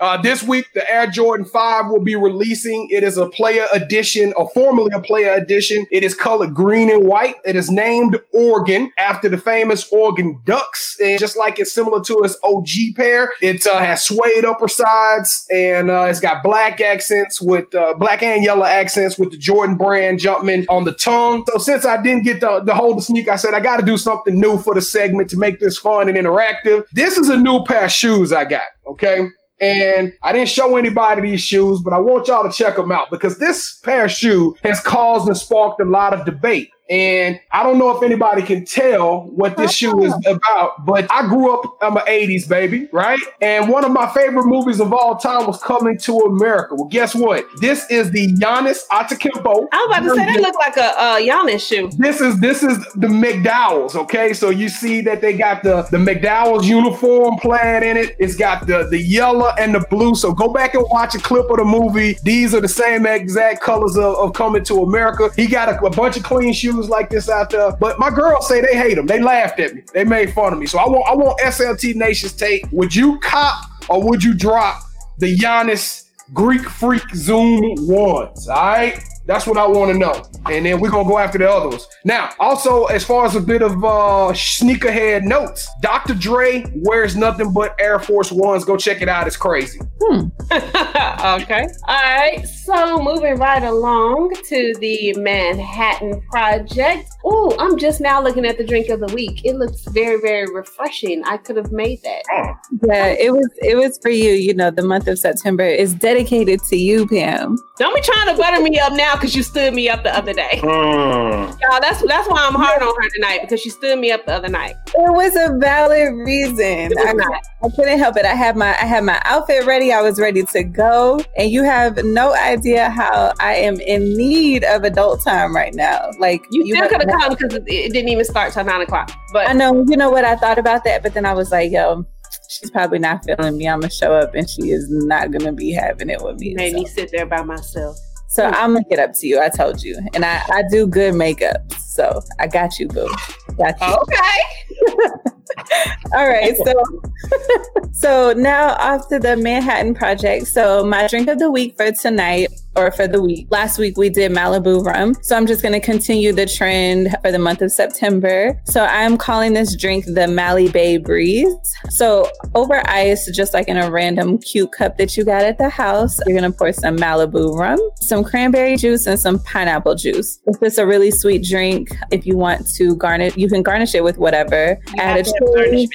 uh, this week the Air Jordan Five will be releasing. It is a player edition, or formerly a player edition. It is colored green and white. It is named Oregon after the famous Oregon Ducks, and just like it's similar to its OG pair, it uh, has suede upper sides and uh, it's got black accents with uh, black and yellow accents with the Jordan brand Jumpman on the tongue. So since I didn't get the, the hold sneak, I said I got to do something new for the segment to make this fun and interactive. This is a new pair of shoes I got. Okay. And I didn't show anybody these shoes, but I want y'all to check them out because this pair of shoe has caused and sparked a lot of debate. And I don't know if anybody can tell what this shoe is about, but I grew up, I'm an 80s baby, right? And one of my favorite movies of all time was Coming to America. Well, guess what? This is the Giannis Antetokounmpo. I was about to say that looked like a uh, Giannis shoe. This is this is the McDowells, okay? So you see that they got the the McDowells uniform plaid in it. It's got the the yellow and the blue. So go back and watch a clip of the movie. These are the same exact colors of, of Coming to America. He got a, a bunch of clean shoes like this out there, but my girls say they hate them. They laughed at me. They made fun of me. So I want I want SLT Nation's take. Would you cop or would you drop the Giannis Greek Freak Zoom ones? All right. That's what I want to know. And then we're gonna go after the others. Now, also as far as a bit of uh sneakerhead notes, Dr. Dre wears nothing but Air Force Ones. Go check it out. It's crazy. Hmm. okay. All right. So moving right along to the Manhattan Project. Oh, I'm just now looking at the drink of the week. It looks very, very refreshing. I could have made that. Yeah, it was it was for you. You know, the month of September is dedicated to you, Pam. Don't be trying to butter me up now because you stood me up the other day. Mm. Y'all, that's that's why I'm hard on her tonight because she stood me up the other night. It was a valid reason. I. I couldn't help it. I had my I had my outfit ready. I was ready to go, and you have no idea how I am in need of adult time right now. Like You, still could have come because it, it didn't even start till nine o'clock. But I know. You know what? I thought about that, but then I was like, yo. She's probably not feeling me. I'm gonna show up, and she is not gonna be having it with me. made so. me sit there by myself. So I'm gonna get up to you. I told you, and I, I do good makeup. So I got you, boo. Got you. Okay. All right, so so now off to the Manhattan Project. So my drink of the week for tonight or for the week. Last week we did Malibu rum. So I'm just going to continue the trend for the month of September. So I'm calling this drink the Mally Bay Breeze. So over ice, just like in a random cute cup that you got at the house, you're going to pour some Malibu rum, some cranberry juice, and some pineapple juice. It's a really sweet drink. If you want to garnish, you can garnish it with whatever. You Add a cherry.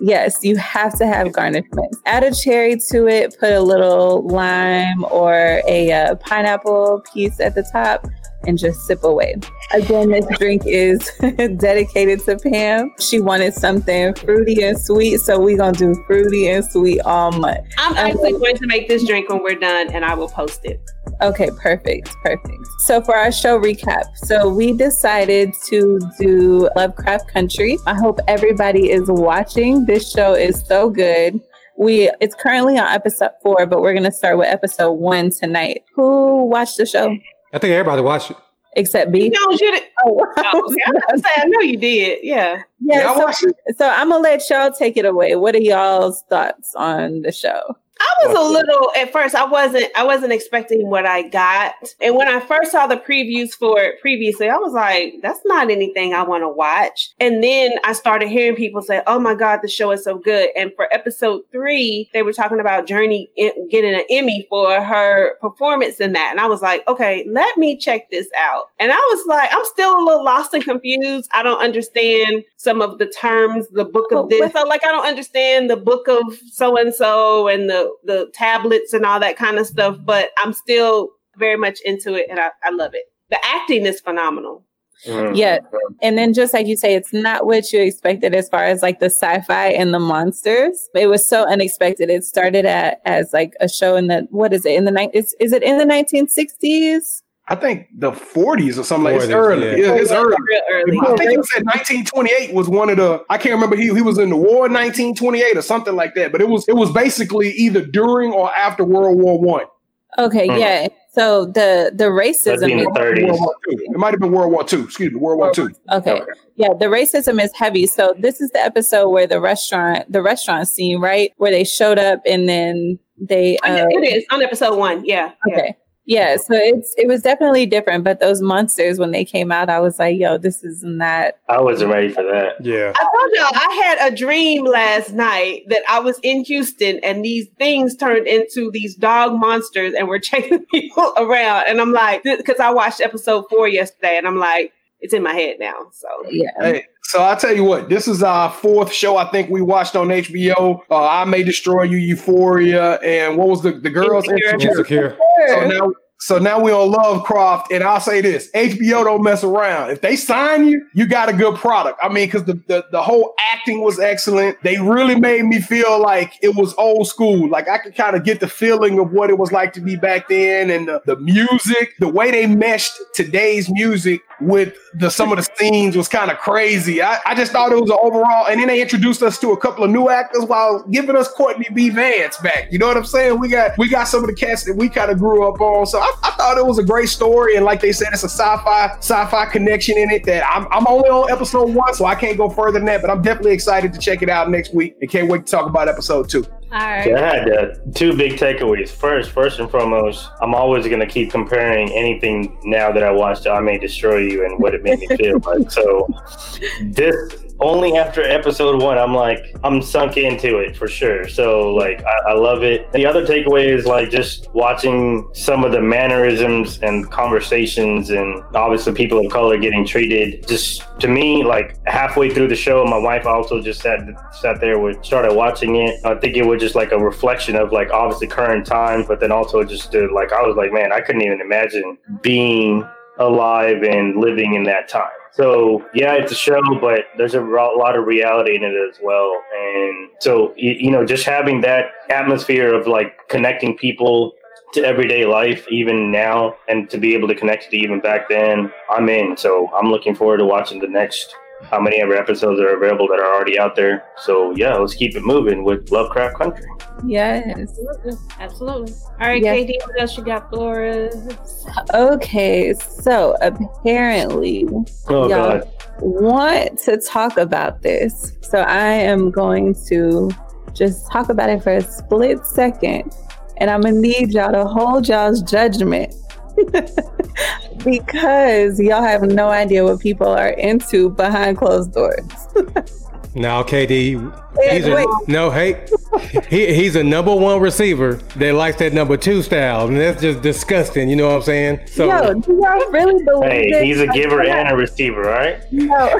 Yes, you have to have garnishments. Add a cherry to it, put a little lime or a uh, pineapple piece at the top, and just sip away. Again, this drink is dedicated to Pam. She wanted something fruity and sweet, so we're to do fruity and sweet all month. I'm actually going to make this drink when we're done, and I will post it. Okay, perfect, perfect. So for our show recap, so we decided to do Lovecraft Country. I hope everybody is watching. This show is so good. We it's currently on episode four, but we're gonna start with episode one tonight. Who watched the show I think everybody watched it. except B? No, you did. Oh, okay. I was say, I know you did. Yeah. yeah. Yeah, so, so I'm gonna let y'all take it away. What are y'all's thoughts on the show? I was a little at first. I wasn't. I wasn't expecting what I got, and when I first saw the previews for it previously, I was like, "That's not anything I want to watch." And then I started hearing people say, "Oh my god, the show is so good!" And for episode three, they were talking about Jurnee getting an Emmy for her performance in that, and I was like, "Okay, let me check this out." And I was like, "I'm still a little lost and confused. I don't understand some of the terms, the book of this. what- So, like, I don't understand the book of so and so and the the tablets and all that kind of stuff. But I'm still very much into it, and I, I love it. The acting is phenomenal. Mm. Yeah. And then just like you say, it's not what you expected as far as like the sci-fi and the monsters. It was so unexpected. It started at, as like a show in the what is it in the night? Is is it in the 1960s? I think the 40s or something like It's early. yeah. Yeah, it's Real early. early. I think it said 1928 was one of the. I can't remember. He he was in the war in 1928 or something like that. But it was it was basically either during or after World War One. Okay, Hmm. yeah. So the the racism. In the 30s. World It might have been World War Two. Excuse me, World War Two. Okay. Okay. Yeah, the racism is heavy. So this is the episode where the restaurant, the restaurant scene, right, where they showed up and then they. Oh, yeah, Uh, it is on episode one. Yeah. yeah. okay. Yeah, so it's it was definitely different, but those monsters when they came out, I was like, "Yo, this is not." I wasn't ready for that. Yeah. I told y'all I had a dream last night that I was in Houston and these things turned into these dog monsters and were chasing people around. And I'm like, because I watched episode four yesterday and I'm like, it's in my head now. So Yeah, Hey, so I'll tell you what, this is our fourth show I think we watched on HBO. Uh, I May Destroy You, Euphoria, and what was the, the girls? Insecure. Insecure. Insecure. So now, so now we on Lovecraft, and I'll say this: HBO don't mess around. If they sign you, you got a good product. I mean, because the, the the whole acting was excellent. They really made me feel like it was old school. Like I could kind of get the feeling of what it was like to be back then, and the, the music, the way they meshed today's music with the some of the scenes was kind of crazy. I, I just thought it was an overall, and then they introduced us to a couple of new actors while giving us Courtney B. Vance back. You know what I'm saying? We got we got some of the cats that we kind of grew up on. So I, I thought it was a great story, and like they said, it's a sci-fi sci-fi connection in it that I'm I'm only on episode one, so I can't go further than that. But I'm definitely excited to check it out next week, and can't wait to talk about episode two. All right. So I had uh, two big takeaways. First, first and foremost, I'm always going to keep comparing anything now that I watched I May Destroy You and what it made me feel like. So this only after episode one, I'm like, I'm sunk into it for sure. So like, I, I love it. The other takeaway is like just watching some of the mannerisms and conversations and obviously people of color getting treated. Just to me, like halfway through the show, my wife also just sat sat there with started watching it. I think it was just like a reflection of like obviously current times, but then also just to, like I was like, man, I couldn't even imagine being alive and living in that time. So yeah, it's a show, but there's a lot of reality in it as well. And so you, know, just having that atmosphere of like connecting people to everyday life, even now, and to be able to connect to even back then, I'm in. So I'm looking forward to watching the next how many ever episodes are available that are already out there. So yeah, let's keep it moving with Lovecraft Country. Yes. Absolutely. Absolutely. All right, Yeah. KD, what else you got for us? Okay, so apparently Oh y'all god. want to talk about this. So I am going to just talk about it for a split second. And I'm gonna need y'all to hold y'all's judgment. because y'all have no idea what people are into behind closed doors. Now, KD, Hey, he's a, no, hey, he, he's a number one receiver that likes that number two style, and that's just disgusting. You know what I'm saying? So, Yo, do y'all really believe Hey, this? he's a giver and a receiver, right? No.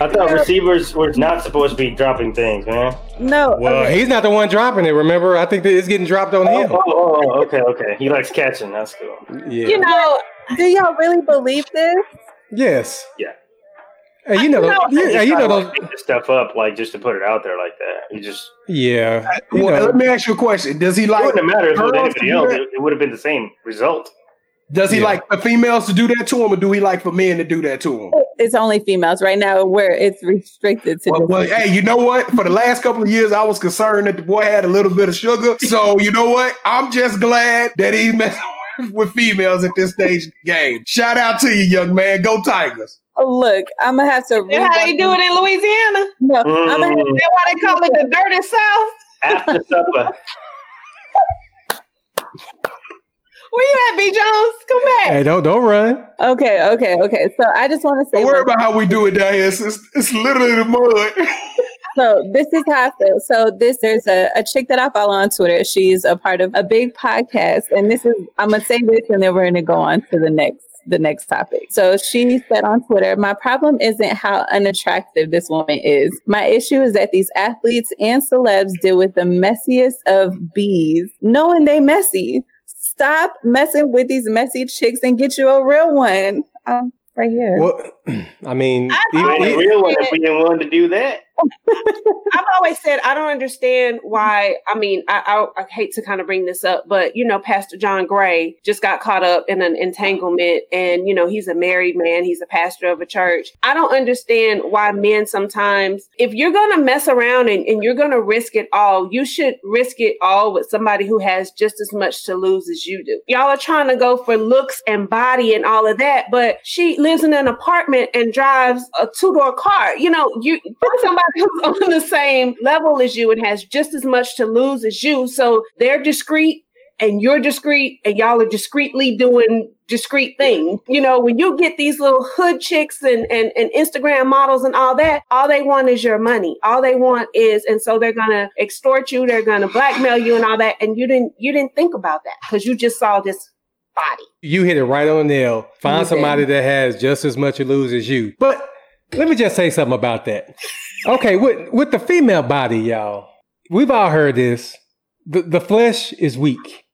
I thought receivers were not supposed to be dropping things, man. No. well, okay. he's not the one dropping it. Remember, I think that it's getting dropped on Oh, him. oh, oh, oh okay, okay. He likes catching. That's cool. Yeah. You know, Do y'all really believe this? yes. Yeah. Hey, you know, know- yeah, you know those. Make stuff up like just to put it out there like that. You just Yeah. You Well, let me ask you a question. Does he like? it like? wouldn't have mattered if it was girls to anybody else. It, it would have been the same result. Does he Yeah. like the females to do that to him, or do he like for men to do that to him? It's only females right now where it's restricted to Well, well, hey, you know what? For the last couple of years, I was concerned that the boy had a little bit of sugar. So you know what? I'm just glad that he messing with females at this stage of the game. Shout out to you, young man. Go Tigers. Oh, look, I'm gonna have to. that's how they do it in Louisiana. No, I'm gonna Mm, That's why they call it the dirty south. after supper. Where you at, B Jones? Come back. hey, don't don't run. Okay, okay, okay. So I just want to say, Don't worry about how we do it down here. It's, it's, it's literally the mud. so this is how I feel. So this, there's a, a chick that I follow on Twitter. She's a part of a big podcast, and this is I'm gonna say this, and then we're gonna go on to the next the next topic. So she said on Twitter, my problem isn't how unattractive this woman is. My issue is that these athletes and celebs deal with the messiest of bees, knowing they messy. Stop messing with these messy chicks and get you a real one. Um, right here. Well, I mean, I e- You ain't e- a real one if we didn't want to do that. I've always said I don't understand why. I mean, I, I I hate to kind of bring this up, but you know, Pastor John Gray just got caught up in an entanglement, and you know, he's a married man. He's a pastor of a church. I don't understand why men sometimes, if you're gonna mess around and, and you're gonna risk it all, you should risk it all with somebody who has just as much to lose as you do. Y'all are trying to go for looks and body and all of that, but she lives in an apartment and drives a two door car. You know, you somebody on the same level as you and has just as much to lose as you. So they're discreet and you're discreet and y'all are discreetly doing discreet things. You know, when you get these little hood chicks and, and, and Instagram models and all that, all they want is your money. All they want is, and so they're gonna extort you, they're gonna blackmail you and all that. And you didn't you didn't think about that because you just saw this body. you hit it right on the nail. Find somebody that has just as much to lose as you. But let me just say something about that. Okay, with with the female body, y'all, we've all heard this. The the flesh is weak,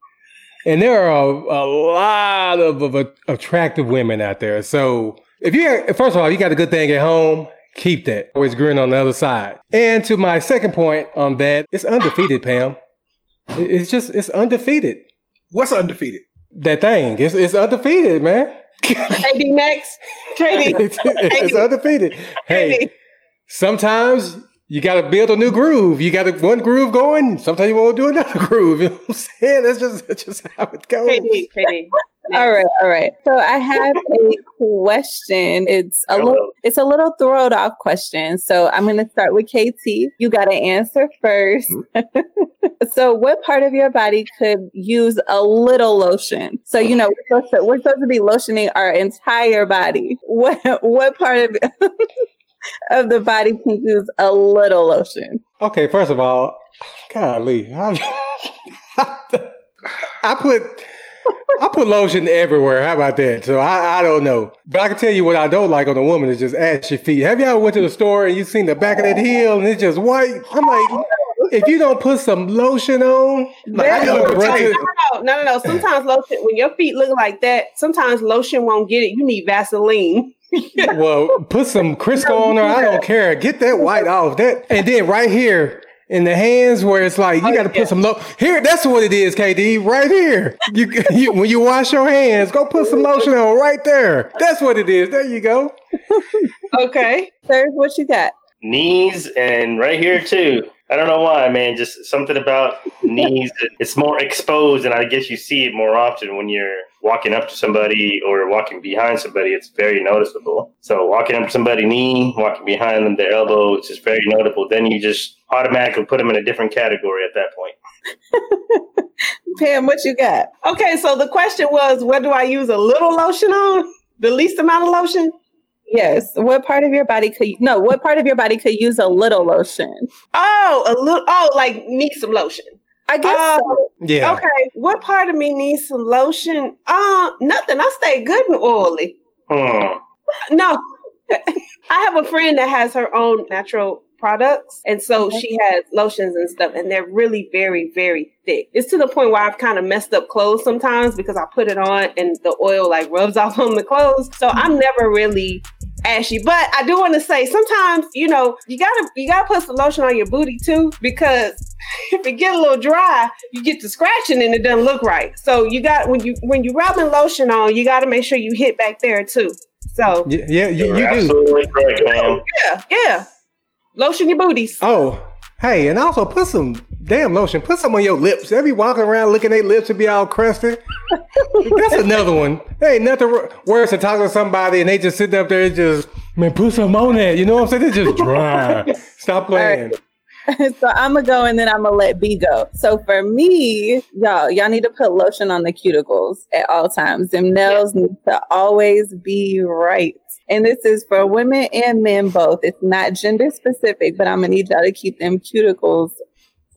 and there are a, a lot of, of attractive women out there. So if you first of all, you got a good thing at home. Keep that. Always grin on the other side. And to my second point on that, it's undefeated, Pam. It's just it's undefeated. What's undefeated? That thing, it's it's undefeated, man. KD next. KD. it's, it's undefeated. Hey, sometimes you got to build a new groove. You got one groove going. Sometimes you want to do another groove. You know what I'm saying? That's just that's just how it goes. KD. KD. All right, all right. So I have a question. It's a little it's a little throwed off question. So I'm gonna start with KT. You gotta answer first. Mm-hmm. so what part of your body could use a little lotion? So you know we're supposed to, we're supposed to be lotioning our entire body. What what part of of the body can use a little lotion? Okay, first of all, golly, I, I put I put lotion everywhere. How about that? So I, I don't know, but I can tell you what I don't like on a woman is just ashy feet. Have you ever went to the store and you seen the back of that heel and it's just white? I'm like, if you don't put some lotion on, like I No, no, no, no. Sometimes lotion, when your feet look like that, sometimes lotion won't get it. You need Vaseline. Well, put some Crisco on there. I don't care. Get that white off. That and then right here in the hands where it's like you oh, got to put some lo- here. That's what it is, KD. Right here. You, you when you wash your hands, go put some lotion on right there. That's what it is. There you go. Okay. Sir, what you got? Knees and right here too. I don't know why, man. Just something about knees. It's more exposed, and I guess you see it more often when you're walking up to somebody or walking behind somebody. It's very noticeable. So walking up to somebody knee, walking behind them, their elbow, it's just very notable. Then you just automatically put them in a different category at that point. Pam, what you got? Okay, so the question was, what do I use a little lotion on? The least amount of lotion? Yes. What part of your body could no? What part of your body could use a little lotion? Oh, a little. Oh, like need some lotion. I guess Uh, so. Yeah. Okay, what part of me needs some lotion? Uh, nothing. I stay good and oily. Hmm. No, I have a friend that has her own natural products, and so she has lotions and stuff, and they're really very, very thick. It's to the point where I've kind of messed up clothes sometimes because I put it on and the oil like rubs off on the clothes. So I'm never really ashy. But I do want to say sometimes, you know, you gotta you gotta put some lotion on your booty too because if it get a little dry, you get to scratching and it doesn't look right. So you got when you when you rubbing lotion on, you got to make sure you hit back there too. So Y- Yeah, you, You're do. absolutely correct, yeah, yeah, lotion your booties. Oh, hey, and also put some damn lotion. Put some on your lips. They be walking around looking at their lips and be all crusty. That's another one. Hey, nothing worse than talking to somebody and they just sitting up there and just, man, put some on that. You know what I'm saying? It's just dry. Stop playing. so I'm gonna go and then I'm gonna let B go. So for me, y'all, y'all need to put lotion on the cuticles at all times. Them nails need to always be right. And this is for women and men both. It's not gender specific, but I'm gonna need y'all to keep them cuticles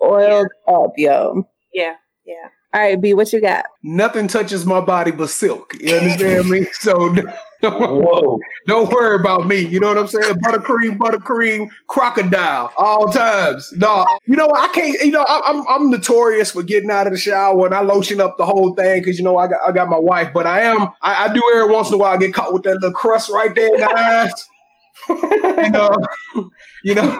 oiled up, yo. Yeah, yeah. All right, B, what you got? Nothing touches my body but silk. You understand me? So don't, Whoa. don't worry about me. You know what I'm saying? Buttercream, buttercream, crocodile, all times. No, you know I can't. You know I, I'm I'm notorious for getting out of the shower and I lotion up the whole thing because you know I got I got my wife, but I am I, I do every once in a while I get caught with that little crust right there in the eyes. you know, you know,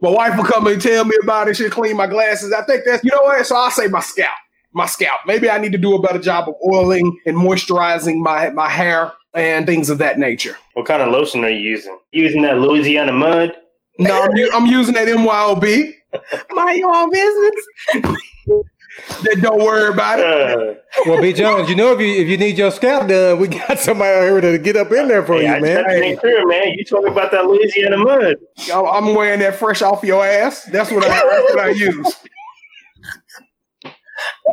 my wife will come and tell me about it. She'll clean my glasses. I think that's you know what. So I say my scalp, my scalp. Maybe I need to do a better job of oiling and moisturizing my my hair and things of that nature. What kind of lotion are you using? Using that Louisiana mud? No, I'm, u- I'm using that MYOB. Mind your own business. That don't worry about it. Uh, Well, B. Jones, you know if you if you need your scalp done, we got somebody out here to get up in there for hey, you, I man. just to sure, man. You told me about that Louisiana mud. I'm I'm wearing that fresh off your ass. That's what I, that's what I use.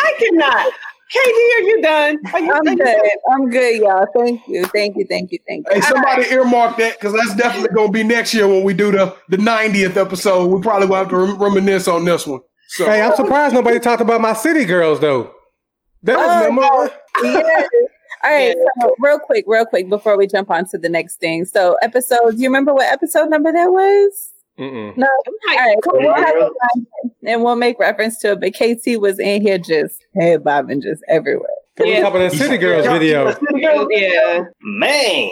I cannot. Katie, are you done? Are you, I'm good. I'm good, y'all. Thank you. Thank you. Thank you. Thank you. Hey, somebody earmark that because that's definitely going to be next year when we do the the 90th episode. We probably will have to rem- reminisce on this one. So Hey, I'm surprised nobody talked about my city girls though. That was Oh, number one. Yes. All right, so real quick, real quick before we jump on to the next thing. So, episode, do you remember what episode number that was? Mm-mm. No. All right, so we'll have to find it, and we'll make reference to it. But KT was in here just head bobbing just everywhere. We Yeah. talking about that city girls video. Yeah, Man.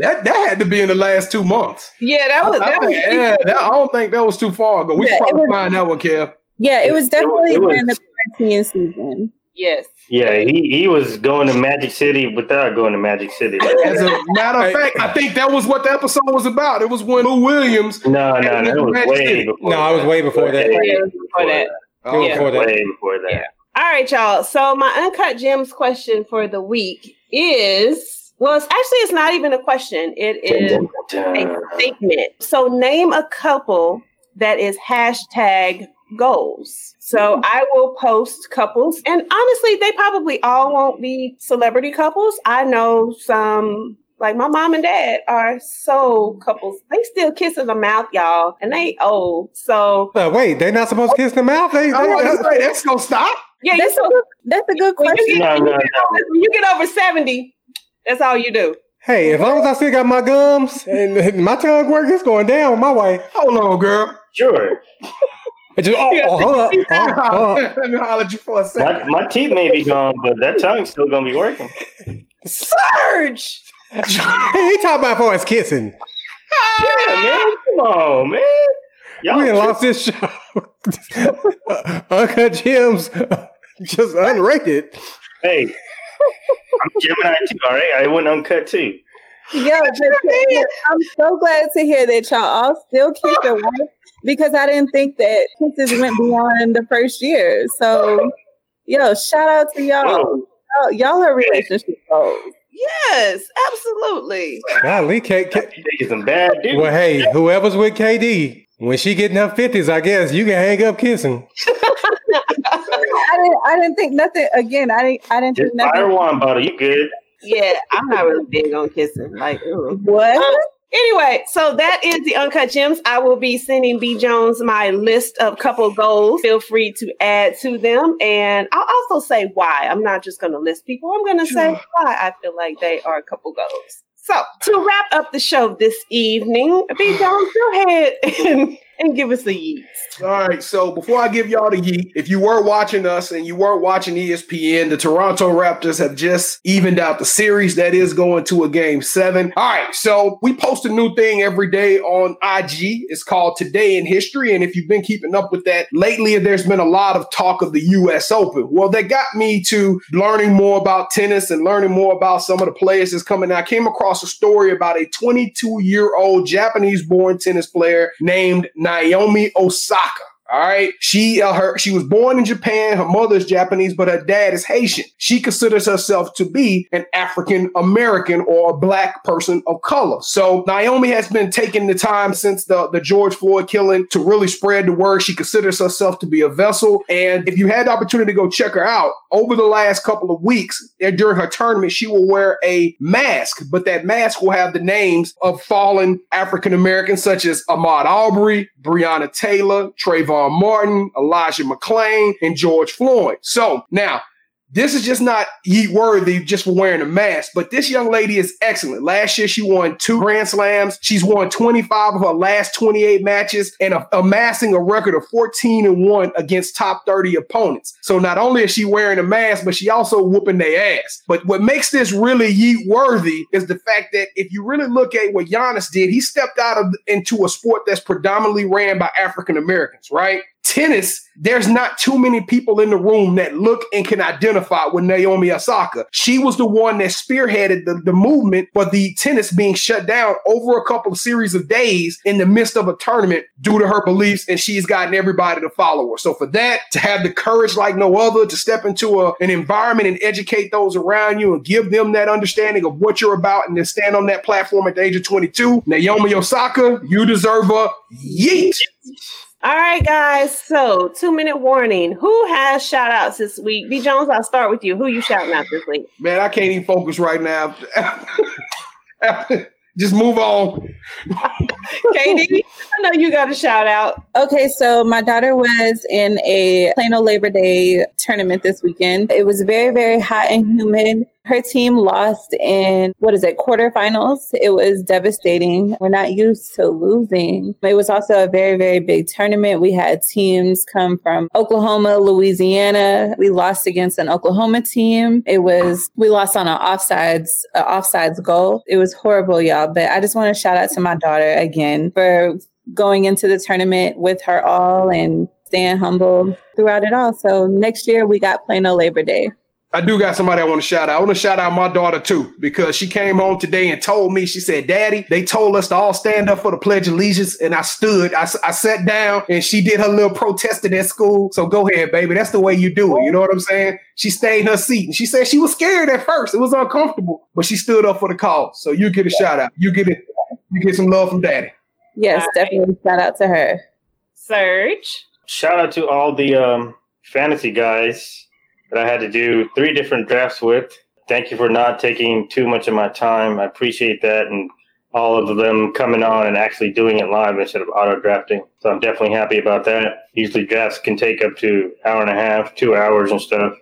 that that had to be in the last two months. yeah. That was I, that was. yeah, that, I don't think that was too far ago. We Yeah, should probably was- find that one, Kev. Yeah, it was definitely it was- during the quarantine season. Yes. Yeah, he, he was going to Magic City without going to Magic City. As a matter of fact, I think that was what the episode was about. It was when Lou Williams. No, no, no. It was way City. before. No, I was way before that. Way before that. Oh, Yeah. before that. Way before that. Yeah. All right, y'all. So my uncut gems question for the week is well, it's actually it's not even a question. It is a statement. So name a couple that is hashtag goals. So I will post couples, and honestly, they probably all won't be celebrity couples. I know some. Like my mom and dad are so couples. They still kiss in the mouth, y'all, and they old. So Uh, wait, they're not supposed to kiss in the mouth. They, they, gonna say, that's gonna stop. yeah, That's a so good, that's a good when you, question. get, No, when you no, get over, when you get over 70, that's all you do. hey, as long as I still got my gums and my tongue work, it's going down my way. Hold on, girl. Sure. It just, oh, oh, hold up. Oh, oh. Let me holler at you for a My, second. my teeth may be gone, but that tongue's still going to be working. Surge! He talking about for us kissing. Yeah, man. Come on, man. Y'all We done lost this show. Uncut Gems, just unrated. Hey, I'm Gemini too, all right? I went uncut too. Yo, but- I'm so glad to hear that y'all all still keep it one because I didn't think that kisses went beyond the first year. So, yo, shout out to y'all. Whoa. Y'all, y'all are relationship goals. Yes, absolutely. Golly, K- K- Taking some bad dudes. well, hey, whoever's with KD, when she get in her fifties, I guess you can hang up kissing. I didn't. I didn't think nothing. Again, I didn't. I didn't Just think fire nothing. one bottle. You good? Yeah, I'm not really big on kissing. Like, ooh. What? Anyway, so that is the Uncut Gems. I will be sending B Jones my list of couple goals. Feel free to add to them. And I'll also say why. I'm not just going to list people, I'm going to say why I feel like they are a couple goals. So, to wrap up the show this evening, B Jones, go ahead and, and give us a yeet. All right, so before I give y'all the yeet, if you were watching us and you weren't watching ESPN, the Toronto Raptors have just evened out the series that is going to a game seven. All right, so we post a new thing every day on IG. It's called Today in History. And if you've been keeping up with that lately, there's been a lot of talk of the US Open. Well, that got me to learning more about tennis and learning more about some of the players that's coming. I came across a story about a 22 year old Japanese born tennis player named Naomi Osaka. All right. She uh, her she was born in Japan. Her mother's Japanese, but her dad is Haitian. She considers herself to be an African American or a black person of color. So Naomi has been taking the time since the, the George Floyd killing to really spread the word. She considers herself to be a vessel. And if you had the opportunity to go check her out over the last couple of weeks uh, during her tournament, she will wear a mask, but that mask will have the names of fallen African Americans such as Ahmaud Arbery, Breonna Taylor, Trayvon Martin, Elijah McClain, and George Floyd. So now this is just not yeet worthy just for wearing a mask, but this young lady is excellent. Last year, she won two Grand Slams. She's won 25 of her last 28 matches and a- amassing a record of 14 and 1 against top 30 opponents. So not only is she wearing a mask, but she also whooping their ass. But what makes this really yeet worthy is the fact that if you really look at what Giannis did, he stepped out of into a sport that's predominantly ran by African Americans, right? Tennis, there's not too many people in the room that look and can identify with Naomi Osaka. She was the one that spearheaded the, the movement for the tennis being shut down over a couple of series of days in the midst of a tournament due to her beliefs, and she's gotten everybody to follow her. So for that, to have the courage like no other to step into a, an environment and educate those around you and give them that understanding of what you're about and then stand on that platform at the age of 22, Naomi Osaka, you deserve a yeet. All right, guys. So, two minute warning. Who has shout outs this week? B. Jones, I'll start with you. Who you shouting out this week? Man, I can't even focus right now. Just move on. Katie, I know you got a shout out. Okay, so my daughter was in a Plano Labor Day tournament this weekend. It was very, very hot and humid. Her team lost in what is it, quarterfinals. It was devastating. We're not used to losing. It was also a very, very big tournament. We had teams come from Oklahoma, Louisiana. We lost against an Oklahoma team. It was we lost on an offsides, uh, offsides goal. It was horrible, y'all. But I just want to shout out to my daughter again for going into the tournament with her all and staying humble throughout it all. So next year we got Plano Labor Day. I do got somebody I want to shout out. I want to shout out my daughter too, because she came home today and told me, she said, Daddy, they told us to all stand up for the Pledge of Allegiance. And I stood, I, I sat down and she did her little protesting at school. So go ahead, baby. That's the way you do it. You know what I'm saying? She stayed in her seat and she said she was scared at first. It was uncomfortable, but she stood up for the cause. So you get a shout out. You get it. You get some love from Daddy. Yes, All right. definitely shout out to her. Serge. Shout out to all the um, fantasy guys that I had to do three different drafts with. Thank you for not taking too much of my time. I appreciate that, and all of them coming on and actually doing it live instead of auto drafting. So I'm definitely happy about that. Usually drafts can take up to hour and a half, two hours and stuff.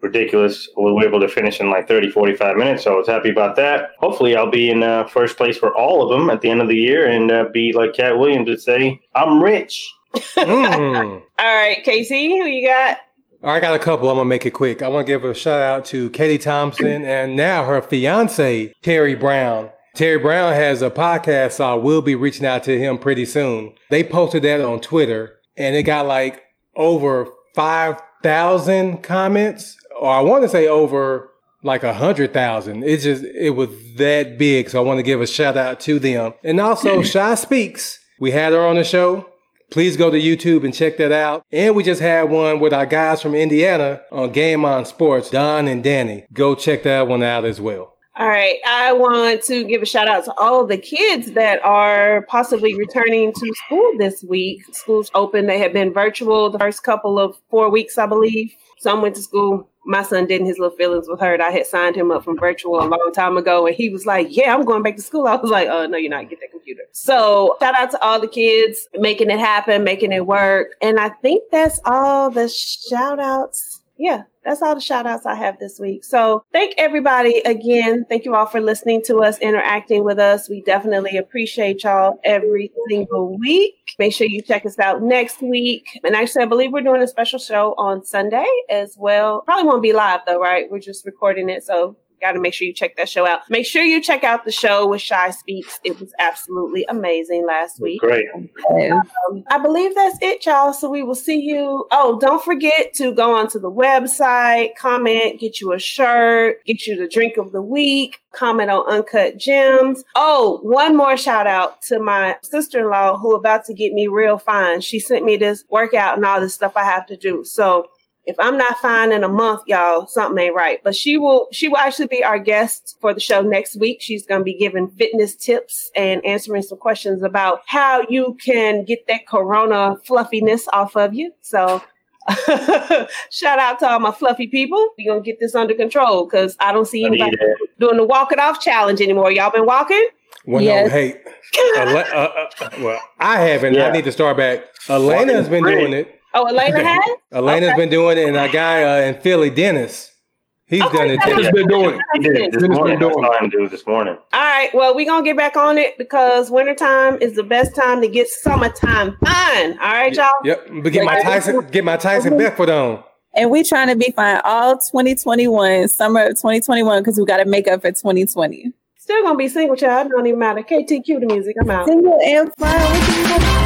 Ridiculous. We were able to finish in like 30, 45 minutes. So I was happy about that. Hopefully I'll be in uh, first place for all of them at the end of the year and uh, be like Katt Williams would say, I'm rich. Mm. All right, Casey, who you got? I got a couple. I'm gonna make it quick. I want to give a shout out to Katie Thompson and now her fiance Terry Brown. Terry Brown has a podcast, so I will be reaching out to him pretty soon. They posted that on Twitter, and it got like over five thousand comments, or I want to say over like a hundred thousand. It just it was that big, so I want to give a shout out to them. And also, Shy Speaks. We had her on the show. Please go to YouTube and check that out. And we just had one with our guys from Indiana on Game On Sports, Don and Danny. Go check that one out as well. All right. I want to give a shout out to all the kids that are possibly returning to school this week. School's open. They have been virtual the first couple of four weeks, I believe. Some went to school. My son didn't. His little feelings were hurt. I had signed him up from virtual a long time ago, and he was like, "Yeah, I'm going back to school." I was like, "Oh no, you're not. Get that computer." So shout out to all the kids making it happen, making it work, and I think that's all the shout outs. Yeah, that's all the shout outs I have this week. So thank everybody again. Thank you all for listening to us, interacting with us. We definitely appreciate y'all every single week. Make sure you check us out next week. And actually, I believe we're doing a special show on Sunday as well. Probably won't be live though, right? We're just recording it. So got to make sure you check that show out. Make sure you check out the show with Shy Speaks. It was absolutely amazing last week. Great. Um, I believe that's it, y'all. So we will see you. Oh, don't forget to go onto the website, comment, get you a shirt, get you the drink of the week, comment on Uncut Gems. Oh, one more shout out to my sister in law who about to get me real fine. She sent me this workout and all this stuff I have to do. So if I'm not fine in a month, y'all, something ain't right. But she will she will actually be our guest for the show next week. She's gonna be giving fitness tips and answering some questions about how you can get that corona fluffiness off of you. So shout out to all my fluffy people. We're gonna get this under control because I don't see anybody doing the walk it off challenge anymore. Y'all been walking? Well, Yes. no, hey, Ele- uh, uh, well, I haven't. I need to start back. Elena's been doing it. Oh, Elena has? Elena's Okay. been doing it, and a guy uh, in Philly, Dennis, he's Okay, done it so- too. Dennis been doing it. He did it this Dennis morning. been I doing saw him do it this morning. All right. Well, we're gonna get back on it because wintertime is the best time to get summertime fun. All right, y'all. Yep, but get my Tyson, get my Tyson Beckford on. And we trying to be fine all 2021, summer of 2021, because we got to make up for 2020. Still gonna be single child. Don't even matter. KTQ the music. I'm out. Single and fine. What you-